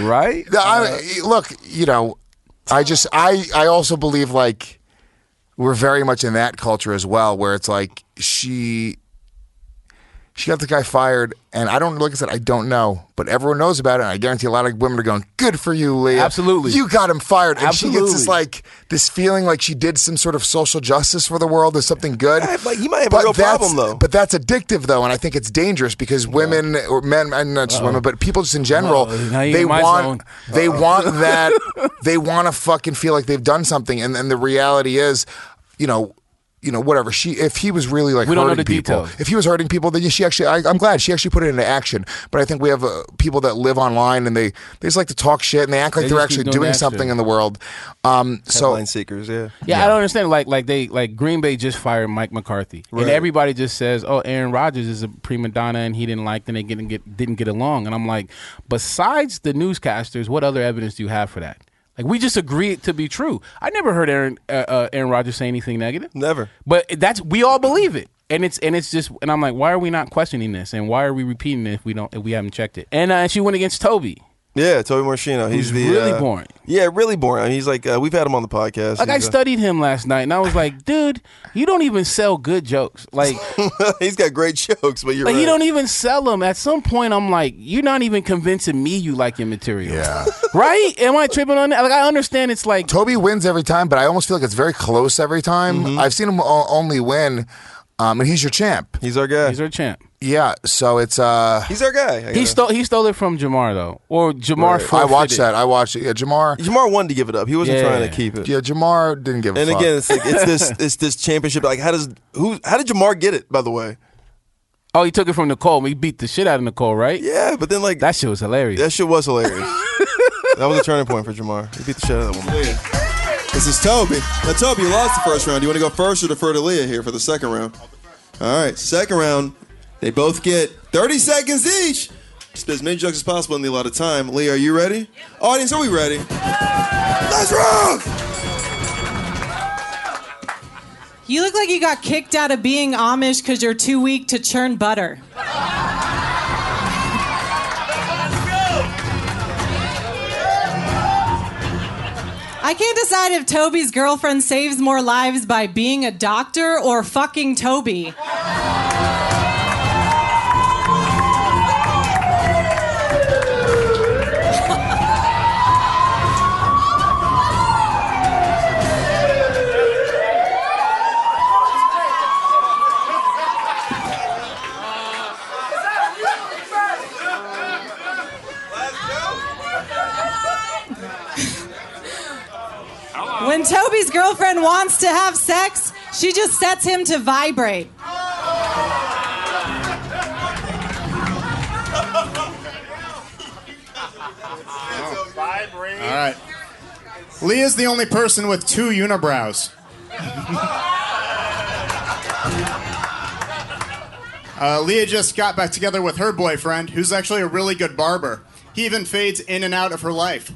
right? I, uh, look, you know, I just I I also believe like we're very much in that culture as well, where it's like she she got the guy fired, and I don't like I said I don't know, but everyone knows about it. And I guarantee a lot of women are going, "Good for you, Leah. Absolutely. you got him fired." And she gets this like this feeling like she did some sort of social justice for the world or something good. but he might have a real problem, though. But that's addictive, though, and I think it's dangerous because women or men, and not just women, but people just in general, Uh-oh. They want they want that they want to fucking feel like they've done something, and and the reality is, you know. You know, whatever she. If he was really like We don't know hurting the people, details. if he was hurting people, then she actually. I, I'm glad she actually put it into action. But I think we have uh, people that live online and they they just like to talk shit and they act like They they are actually doing doing something in the world. Um, so Headline seekers, yeah. Yeah, I don't understand. Like, like they, like Green Bay just fired Mike McCarthy, Right. and everybody just says, "Oh, Aaron Rodgers is a prima donna, and he didn't like, and they didn't get didn't get along." And I'm like, besides the newscasters, what other evidence do you have for that? Like, we just agree it to be true. I never heard Aaron uh, uh, Aaron Rodgers say anything negative. Never. But that's we all believe it. And it's and it's just and I'm like, why are we not questioning this? And why are we repeating it if we don't if we haven't checked it? And uh, she went against Toby. Yeah, Toby Muresianu. He's Who's the really uh, boring. Yeah, really boring. I mean, he's like uh, we've had him on the podcast. Like I He's, uh, studied him last night, and I was like, dude, you don't even sell good jokes. Like he's got great jokes, but you're like right. you don't even sell them. At some point, I'm like, you're not even convincing me you like your material. Yeah. right? Am I tripping on that? Like I understand it's like Toby wins every time, but I almost feel like it's very close every time. Mm-hmm. I've seen him o- only win, um, and he's your champ. He's our guy. he's our champ. Yeah, so it's uh. He's our guy. He stole he stole it from Jamar though, or Jamar. Right. I watched that. I watched it. Yeah, Jamar. Jamar wanted to give it up. He wasn't Yeah. trying to keep it. Yeah, Jamar didn't give a And fuck. again, it's like it's this it's this championship. Like, how does who? How did Jamar get it? By the way, Oh, he took it from Nicole. He beat the shit out of Nicole, right? yeah, but then like That shit was hilarious. that shit was hilarious. that was a turning point for Jamar. He beat the shit out of that woman. This is Toby. Now, Toby, you lost the first round. Do you want to go first or defer to Leah here for the second round? All right, second round. They both get 30 seconds each. Spit as many jokes as possible in the allotted time. Leah, are you ready? Audience, are we ready? Let's rock! You look like you got kicked out of being Amish because you're too weak to churn butter. I can't decide if Toby's girlfriend saves more lives by being a doctor or fucking Toby. Girlfriend wants to have sex, she just sets him to vibrate. All right. The only person with two unibrows. Uh, Leah just got back together with her boyfriend, who's actually a really good barber. He even fades in and out of her life.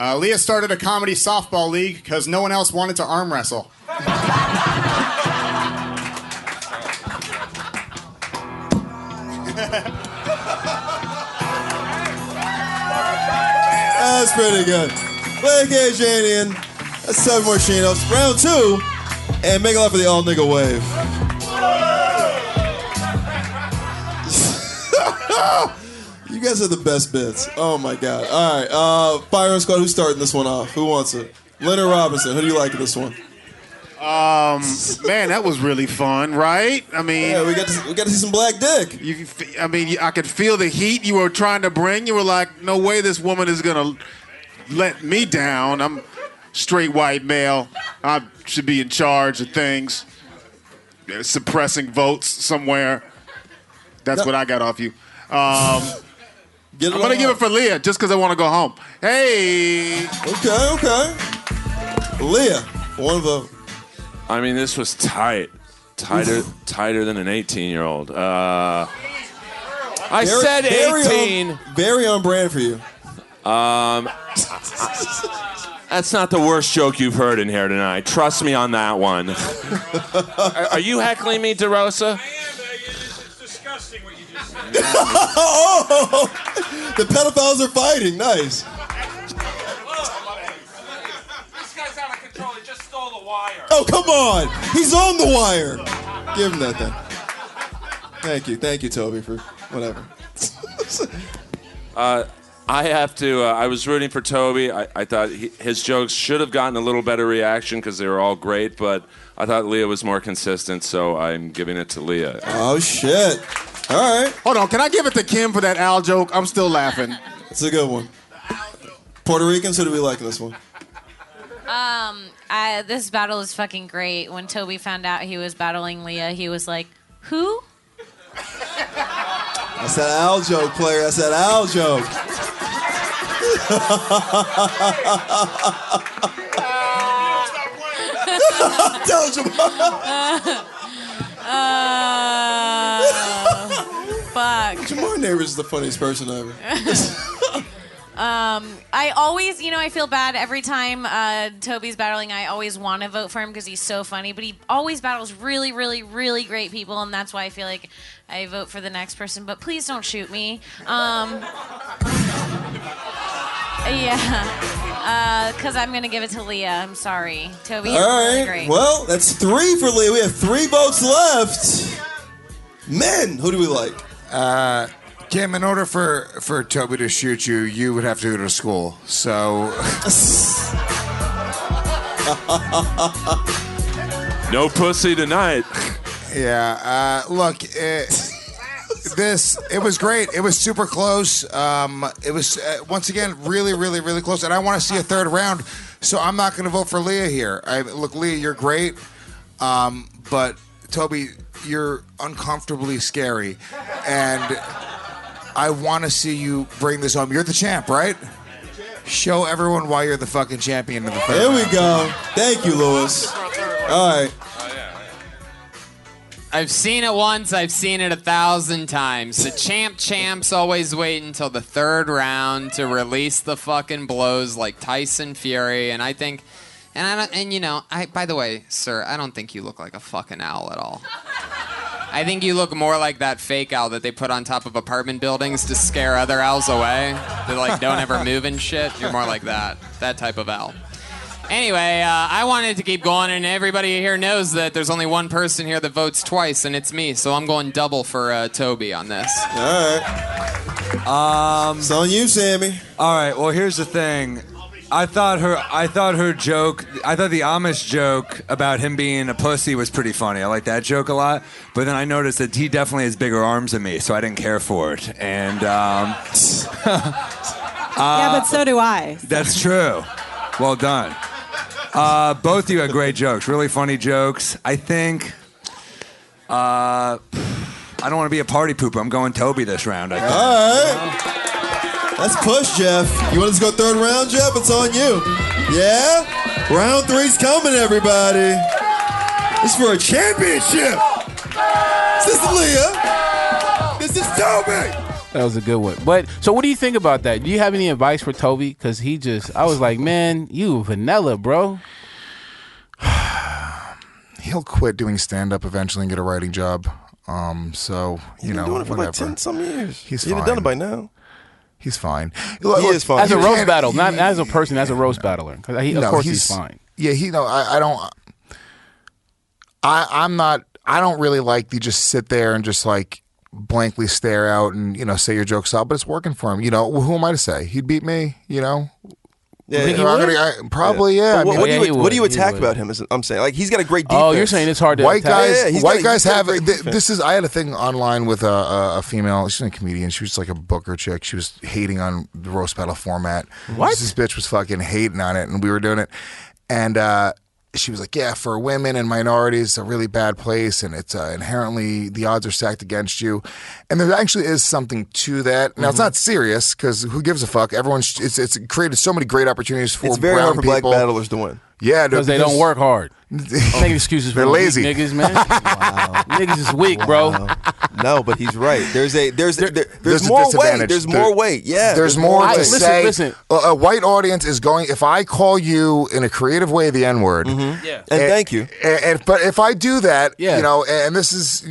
Uh, Leah started a comedy softball league because no one else wanted to arm wrestle. That's pretty good. Leah Kayajanian. That's seven more Chinos. Round two. And make a lot for the all nigga wave. you guys are the best bits. Oh my god. All right. Uh, Fire Squad, who's starting this one off? Who wants it? Leonard Robinson. Who do you like in this one? Um, man, that was really fun, right? I mean, Yeah, we got to, we got to see some black dick. You, I mean, I could feel the heat you were trying to bring. You were like, "No way, this woman is gonna let me down." I'm straight white male. I should be in charge of things, suppressing votes somewhere. That's No. what I got off you. Um, Get it I'm gonna give it for Leah just because I want to go home. Hey, Okay, okay. Leah, one of the. I mean, this was tight, tighter, tighter than an 18-year-old. Uh, I very- said very 18. Very on brand for you. Um, that's not the worst joke you've heard in here tonight. Trust me on that one. are, are you heckling me, DeRosa? I am, eh, and it's it's disgusting what you just said. Oh, The pedophiles are fighting. Nice. This guy's out of control. He just stole the wire. Oh, come on. He's on the wire. Give him that thing. Thank you. Thank you, Toby, for whatever. Uh, I have to. Uh, I was rooting for Toby. I, I thought he, his jokes should have gotten a little better reaction because they were all great, but I thought Leah was more consistent, so I'm giving it to Leah. Oh, shit. All right. Hold on. Can I give it to Kim for that Al joke? I'm still laughing. It's a good one. Puerto Ricans, who do we like in this one? Um, I, this battle is fucking great. When Toby found out he was battling Leah, he was like, "Who?" That's that Al joke, player. That's that Al joke. Tell Jamar. Uh, fuck. Jamar Neighbors is the funniest person ever. Um, I always, you know, I feel bad every time uh, Toby's battling. I always want to vote for him because he's so funny, but he always battles really, really, really great people, and that's why I feel like I vote for the next person. But please don't shoot me. Um, yeah, because I'm gonna give it to Leah. I'm sorry, Toby. All You're really. Well, that's three for Leah. We have three votes left. Men, who do we like? Uh, Kim, in order for, for Toby to shoot you, you would have to go to school. So. No pussy tonight. Yeah. Uh, look, it, this it was great. It was super close. Um, it was uh, once again really, really, really close. And I want to see a third round. So I'm not going to vote for Leah here. I, look, Leah, you're great, um, but Toby, you're uncomfortably scary, and I want to see you bring this home. You're the champ, right? Show everyone why you're the fucking champion of the third. There we go. Thank you, Luis. All right. I've seen it once, I've seen it a thousand times. The champ champs always wait until the third round to release the fucking blows like Tyson Fury, and I think and I don't, and you know, I by the way, sir, I don't think you look like a fucking owl at all. I think you look more like that fake owl that they put on top of apartment buildings to scare other owls away. That like don't ever move and shit. You're more like that. That type of owl. Anyway, uh, I wanted to keep going, and everybody here knows that there's only one person here that votes twice, and it's me. So I'm going double for uh, Toby on this. All right. Um, it's on you, Sammy. All right. Well, here's the thing. I thought her. I thought her joke. I thought the Amish joke about him being a pussy was pretty funny. I like that joke a lot. But then I noticed that he definitely has bigger arms than me, so I didn't care for it. And um, yeah, but so do I. that's true. Well done. Uh, both of you had great jokes. Really funny jokes. I think. Uh, I don't want to be a party pooper. I'm going Toby this round. I think. All right. Let's push, Jeff. You want us to go third round, Jeff? It's on you. Yeah? Round three's coming, everybody. It's for a championship. This is Leah. This is Toby. That was a good one. But so, what do you think about that? Do you have any advice for Toby? Because he just, I was like, man, you vanilla, bro. He'll quit doing stand up eventually and get a writing job. Um, so you been know, doing it for whatever. like 10 some years. He's He'd have fine. done it by now. He's fine. He is fine. As a You roast can't- battle, not as a person, as a roast battler. 'Cause he, of No, course, he's, fine. Yeah, he no, I, I don't. I I'm not. I don't really like to just sit there and just like blankly stare out and you know say your jokes out, but it's working for him. You know, who am I to say? He'd beat me. You know. Yeah, You yeah. I'm gonna- I- probably yeah. But what, I mean- what do Yeah, you, he what would, do you he attack would. about him? Is, I'm saying like he's got a great defense. Oh, you're saying it's hard to white attack? guys, Yeah, yeah, he's white got- guys he's got have. great th- defense. this is. I had a thing online with a, a, a female. She's a comedian. She was like a booker chick. She was hating on the roast battle format. What? This bitch was fucking hating on it, and we were doing it, and. uh she was like, "Yeah, for women and minorities, it's a really bad place, and it's uh, inherently the odds are stacked against you." And there actually is something to that. Now, it's Mm-hmm. not serious because who gives a fuck? Everyone's it's it's created so many great opportunities for It's very brown hard for black people. battlers to win. Yeah, because they don't work hard. Make excuses for They're lazy. niggas, man. Niggas is weak, bro. No, but he's right. There's a there's there, there's, There's more weight. disadvantage. There's There- more weight. Yeah. There's more to Listen, say. listen. A, a white audience is going. If I call you in a creative way the N word, mm-hmm. Yeah. And thank you. And, and- but if I do that, Yeah. you know, and this is,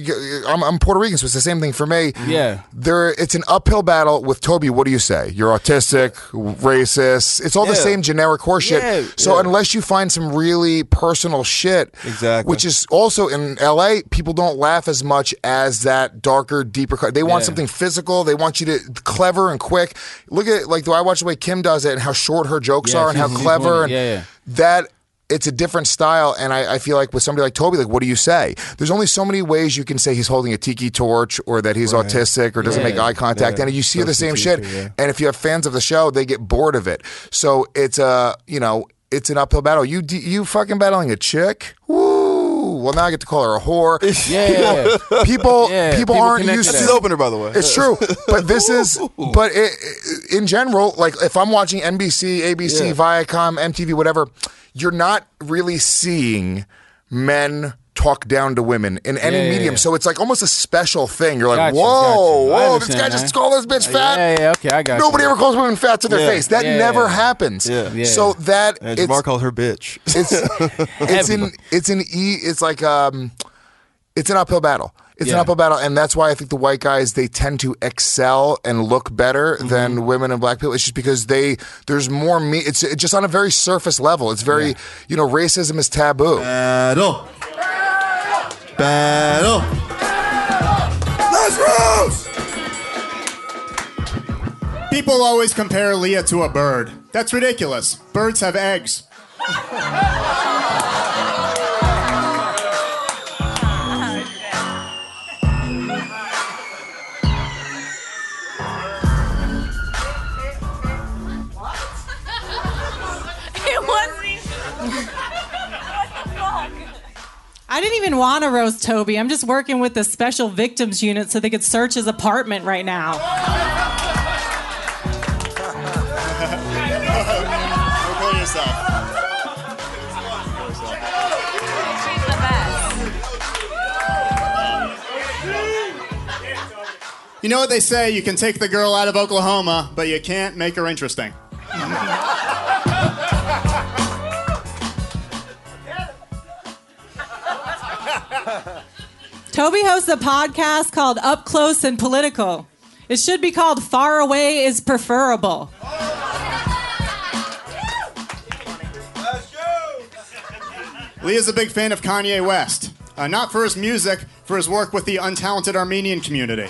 I'm, I'm Puerto Rican, so it's the same thing for me. Mm-hmm. Yeah. There, it's an uphill battle with Toby. What do you say? You're autistic, racist. It's all the same generic horseshit. Yeah, so yeah. unless you find some really personal shit, Exactly. which is also in LA, people don't laugh as much as that darker, deeper. cut. They want Yeah. something physical. They want you to clever and quick. Look at like do I watch the way Kim does it and how short her jokes Yeah, are and how clever and yeah, that it's a different style and I, I feel like with somebody like toby like what do you say there's only so many ways you can say he's holding a tiki torch or that he's autistic or doesn't Yeah. make eye contact Yeah. and you see the same shit yeah. and if you have fans of the show they get bored of it so it's a you know it's an uphill battle you you fucking battling a chick Woo! Well, now I get to call her a whore. Yeah. People, people, Yeah, people aren't used to She's opener, by the way. it's true, but this is, but it, in general, like if I'm watching NBC, ABC, Yeah. Viacom, MTV, whatever, you're not really seeing men talk down to women in any Yeah, yeah, medium. yeah. So it's like almost a special thing. You're like, Gotcha, whoa, gotcha. Whoa, this guy just called this bitch fat. Yeah, yeah, okay, I got it. Nobody you. ever calls women fat to their Yeah. face. That Yeah, never yeah. happens. Yeah. Yeah. So that And it's, Jamar called her bitch. it's it's Heavy. an it's an e it's like um it's an uphill battle it's an uphill battle and that's why i think the white guys they tend to excel and look better Mm-hmm. than women and black people it's just because they there's more me it's, it's just on a very surface level it's very you know racism is taboo Battle. Battle. Let's roast! People always compare Leah to a bird. That's ridiculous. Birds have eggs. I didn't even want to roast Toby. I'm just working with the special victims unit so they could search his apartment right now. Don't kill yourself. She's the best. You know what they say? You can take the girl out of Oklahoma, but you can't make her interesting. Toby hosts a podcast called Up Close and Political. It should be called Far Away is Preferable. Lee is a big fan of Kanye West. Uh, not for his music, for his work with the untalented Armenian community.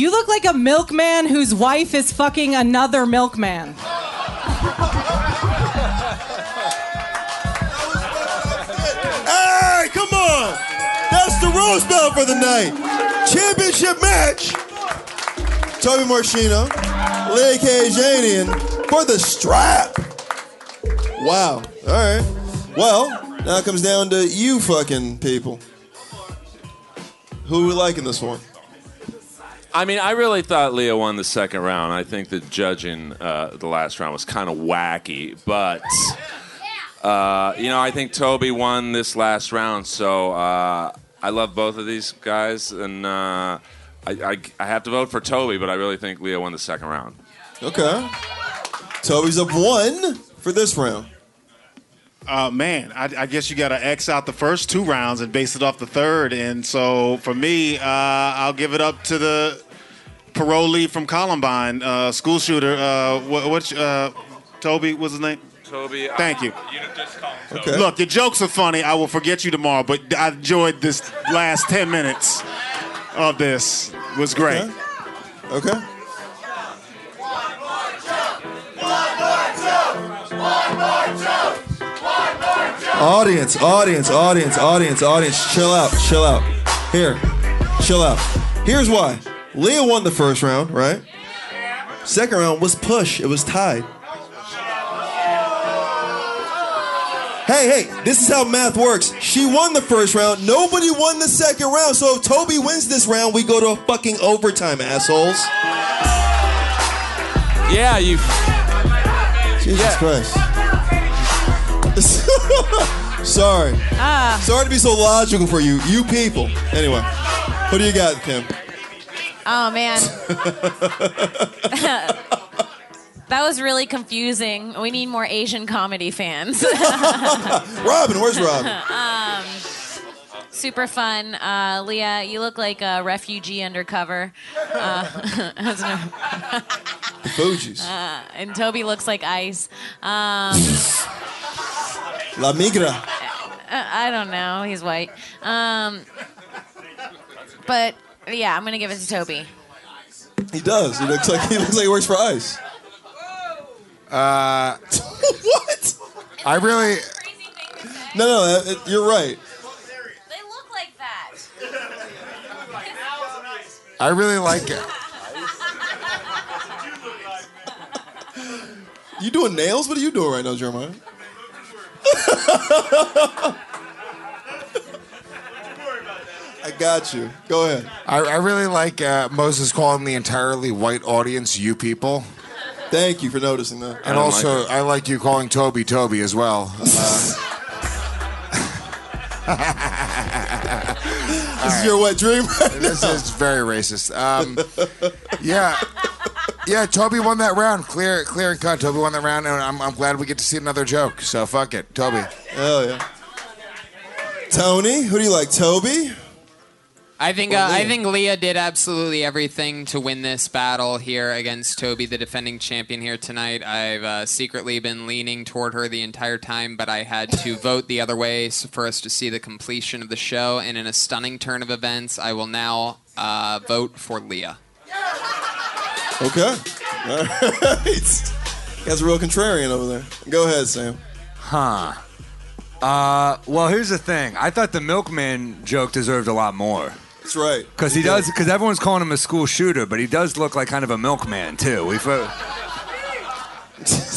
You look like a milkman whose wife is fucking another milkman. Hey, come on! That's the rose bell for the night. Championship match. Toby Muresianu, Leah Kayajanian for the strap. Wow. All right. Well, now it comes down to you fucking people. Who are we liking this one? I mean, I really thought Leah won the second round. I think the judging uh, the last round was kind of wacky, but uh, you know, I think Toby won this last round. So uh, I love both of these guys, and uh, I, I, I have to vote for Toby, but I really think Leah won the second round. Okay. Toby's up one for this round. Uh, man, I, I guess you got to X out the first two rounds and base it off the third. And so for me, uh, I'll give it up to the parolee from Columbine, uh, school shooter. Uh, what, what uh, Toby was his name? Toby, Thank you. You just call Okay. Look, your jokes are funny. I will forget you tomorrow, but I enjoyed this last 10 minutes of this. It was great. Okay. Okay. Audience, audience, audience, audience, audience, chill out, chill out. Here, chill out. Here's why. Leah won the first round, right? Second round was push. It was tied. Hey, hey, this is how math works. She won the first round. Nobody won the second round. So if Toby wins this round, we go to a fucking overtime, assholes. Yeah, you. Jesus Christ. Sorry. Ah. Sorry to be so logical for you, you people. Anyway, what do you got, Kim? Oh man. that was really confusing. We need more Asian comedy fans. Robin, where's Robin? um, super fun. Uh, Leah, you look like a refugee undercover. Uh, The Fugees. uh, and Toby looks like ice. Um, La Migra. I I don't know. He's white. Um, but yeah, I'm gonna give it to Toby. He does. He looks like he looks like he works for ICE. Uh, what? I really. No, no, uh, it- you're right. They look like that. I really like it. You doing nails? What are you doing right now, Jeremiah? I got you. Go ahead. I, I really like uh, Moses calling the entirely white audience "you people." Thank you for noticing that. And also, I like you calling Toby Toby as well. Uh, this is your wet dream. this is very racist. Um, yeah, yeah. Toby won that round, clear, clear and cut. Toby won that round, and I'm, I'm glad we get to see another joke. So fuck it, Toby. Hell yeah. Tony, who do you like, Toby? I think uh, I Leah? think Leah did absolutely everything to win this battle here against Toby, the defending champion here tonight. I've uh, secretly been leaning toward her the entire time, but I had to vote the other way s- for us to see the completion of the show. And in a stunning turn of events, I will now uh, vote for Leah. Okay. All right. A real contrarian over there. Go ahead, Sam. Huh. Uh, well, here's the thing. I thought the milkman joke deserved a lot more. That's right. Because he does. Because everyone's calling him a school shooter, but he does look like kind of a milkman too. We've. Uh,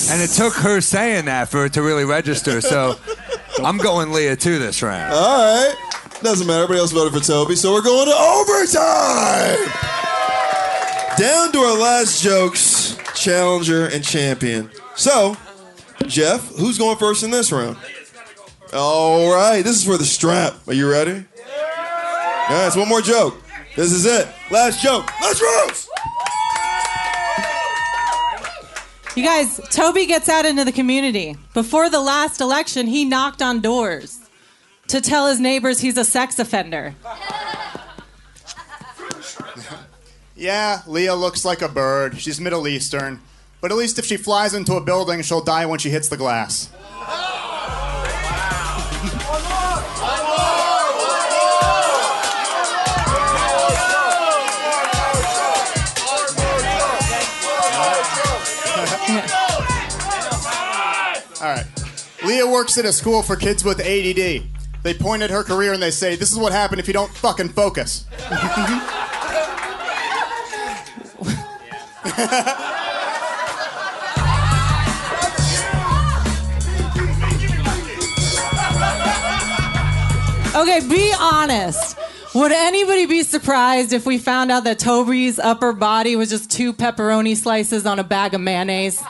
and it took her saying that for it to really register. So I'm going Leah too this round. All right. Doesn't matter. Everybody else voted for Toby, so we're going to overtime. Down to our last jokes, challenger and champion. So, Jeff, who's going first in this round? All right. This is for the strap. Are you ready? It's one more joke. This is it. Last joke. Let's roast. You guys, Toby gets out into the community. Before the last election, he knocked on doors to tell his neighbors he's a sex offender. Yeah, Leah looks like a bird. She's Middle Eastern. But at least if she flies into a building, she'll die when she hits the glass. All right. Leah works at a school for kids with ADD. They point at her career and they say, This is what happened if you don't fucking focus. Okay, be honest. Would anybody be surprised if we found out that Toby's upper body was just two pepperoni slices on a bag of mayonnaise?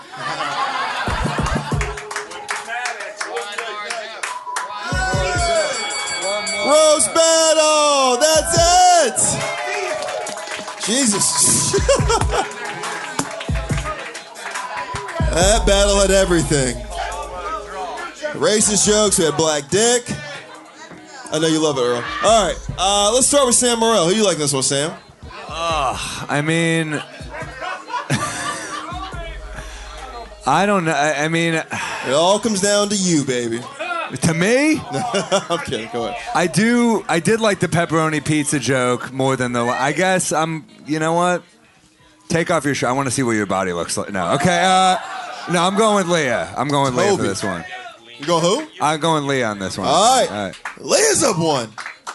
Roast battle. That's it. Jesus. that battle had everything. Racist jokes. We had black dick. I know you love it, Earl. All right. Uh, let's start with Sam Morrell. Who you like this one, Sam? Ugh, I mean, I don't know. I, I mean, it all comes down to you, baby. To me? I'm kidding. Go ahead. I do. I did like the pepperoni pizza joke more than the. I guess I'm. You know what? Take off your shirt. I want to see what your body looks like. No. Okay. Uh, no, I'm going with Leah. I'm going with Leah for Toby. this one. You going who? I'm going Leah on this one. All right. All right. Leah's up one.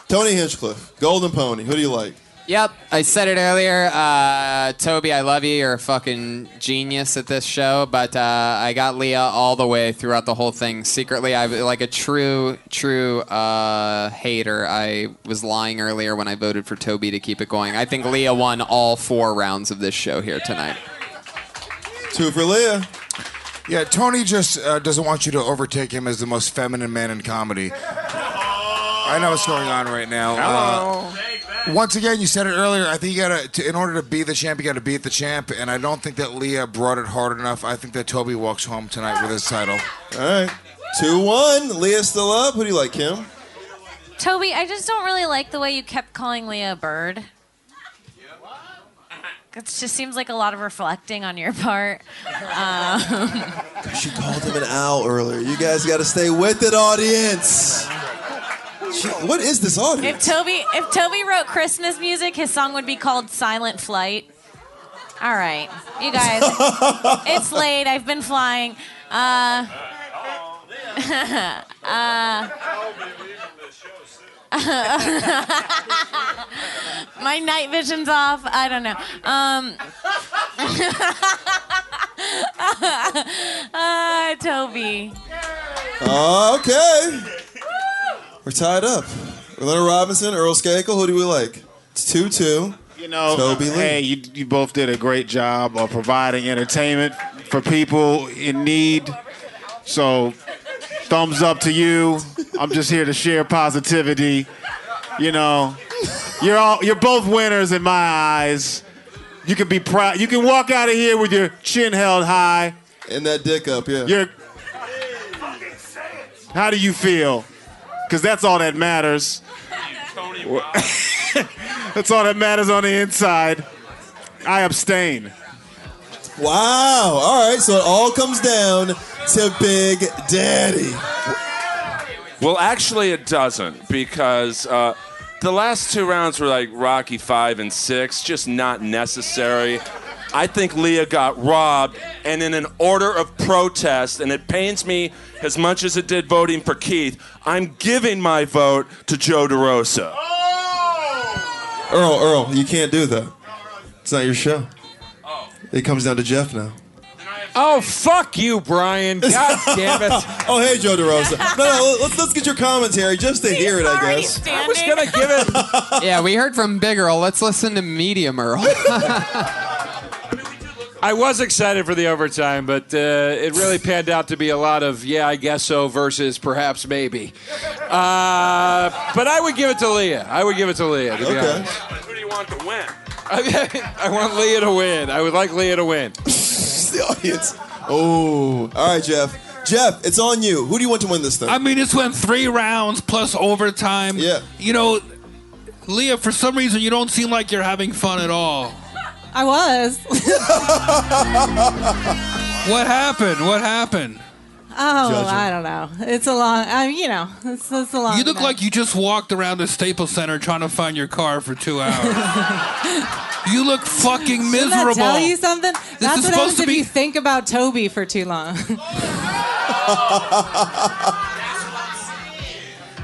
Tony Hinchcliffe, Golden Pony. Who do you like? Yep, I said it earlier. Uh, Toby, I love you. You're a fucking genius at this show. But uh, I got Leah all the way throughout the whole thing. Secretly, I like a true, true uh, hater. I was lying earlier when I voted for Toby to keep it going. I think Leah won all four rounds of this show here tonight. Two for Leah. Yeah, Tony just uh, doesn't want you to overtake him as the most feminine man in comedy. I know what's going on right now. Uh, once again, you said it earlier. I think you gotta, to, in order to be the champ, you gotta beat the champ. And I don't think that Leah brought it hard enough. I think that Toby walks home tonight with his title. All right, two one. Leah's still up. Who do you like, Kim? Toby, I just don't really like the way you kept calling Leah a bird. It just seems like a lot of reflecting on your part. Um, She called him an owl earlier. You guys got to stay with it, audience. She- what is this if audience? Toby if Toby wrote Christmas music, his song would be called Silent Flight. All right, you guys, it's late. I've been flying. Uh, uh, my night vision's off. I don't know. Um, uh, Toby. Okay. We're tied up. Leonard Robinson, Earl Skakel. Who do we like? It's two two. You know, Toby Lee. hey, you, you both did a great job of providing entertainment for people in need. So, thumbs up to you. I'm just here to share positivity. You know, you're all you're both winners in my eyes. You can be proud. You can walk out of here with your chin held high. And that dick up, yeah. You're. How do you feel? Because that's all that matters. that's all that matters on the inside. I abstain. Wow. All right. So it all comes down to Big Daddy. Well, actually, it doesn't because uh, the last two rounds were like Rocky five and six, just not necessary. I think Leah got robbed, and in an order of protest, and it pains me as much as it did voting for Keith, I'm giving my vote to Joe DeRosa. Earl, Earl, you can't do that. It's not your show. It comes down to Jeff now. Oh, fuck you, Brian. God damn it. oh, hey, Joe DeRosa. No, no, let's, let's get your commentary just to hear it, I guess. I was going to give it. yeah, we heard from Big Earl. Let's listen to Medium Earl. I was excited for the overtime, but uh, it really panned out to be a lot of yeah, I guess so versus perhaps maybe. Uh, but I would give it to Leah. I would give it to Leah. To be Okay. honest. Who do you want to win? I want Leah to win. I would like Leah to win. The audience. Oh. All right, Jeff. Jeff, it's on you. Who do you want to win this thing? I mean, this went three rounds plus overtime. Yeah. You know, Leah, for some reason, you don't seem like you're having fun at all. I was. What happened? What happened? Oh, Judging. I don't know. It's a long. I mean, you know, it's, it's a long. You look like you just walked around the Staples Center trying to find your car for two hours. you look fucking miserable. that tell you something? is That's what supposed happens to if be- you think about Toby for too long.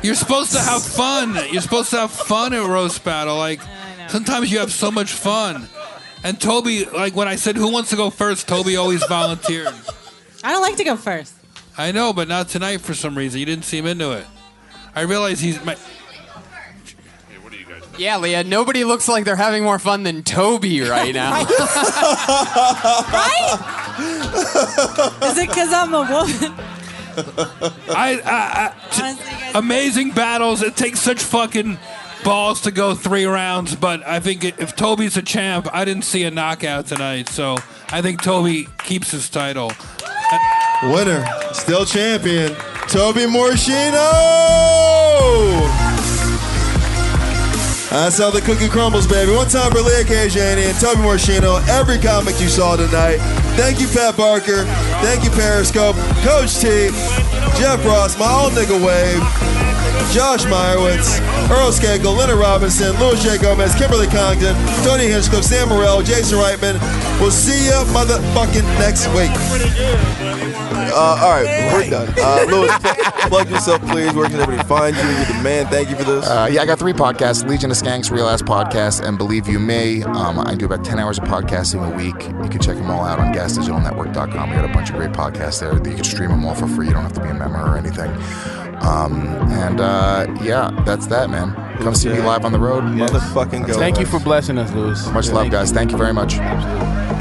You're supposed to have fun. You're supposed to have fun at roast battle. Like sometimes you have so much fun. And Toby, like when I said who wants to go first, Toby always volunteered. I don't like to go first. I know, but not tonight for some reason. You didn't seem into it. I realize he's my. yeah, Leah, nobody looks like they're having more fun than Toby right now. right? Is it because I'm a woman? I, I, I t- amazing battles. It takes such fucking balls to go three rounds, but I think it, if Toby's a champ, I didn't see a knockout tonight, so I think Toby keeps his title. Winner, still champion, Toby Muresianu. That's how the cookie crumbles, baby. One time for Leah Kayajanian and Toby Muresianu. Every comic you saw tonight. Thank you, Pat Barker. Thank you, Periscope. Coach Tea Jeff Ross, my old nigga wave. Josh Meyerowitz, Earl Skakel, Leonard Robinson, Luis J. Gomez, Kimberly Congdon, Tony Hinchcliffe, Sam Morril, Jason Reitman. We'll see you motherfucking next week. Uh, all right, we're done. Uh, Louis, plug yourself, please. Where can everybody find you? You're the man. Thank you for this. Uh, yeah, I got three podcasts Legion of Skanks, Real Ass Podcast, and Believe You Me. Um, I do about 10 hours of podcasting a week. You can check them all out on gasdigitalnetwork.com. We got a bunch of great podcasts there. You can stream them all for free. You don't have to be a member or anything. Um, and uh, yeah, that's that, man. Come see me live on the road. Motherfucking go. Thank you for blessing us, Luis. Much love, guys. Thank you very much. It's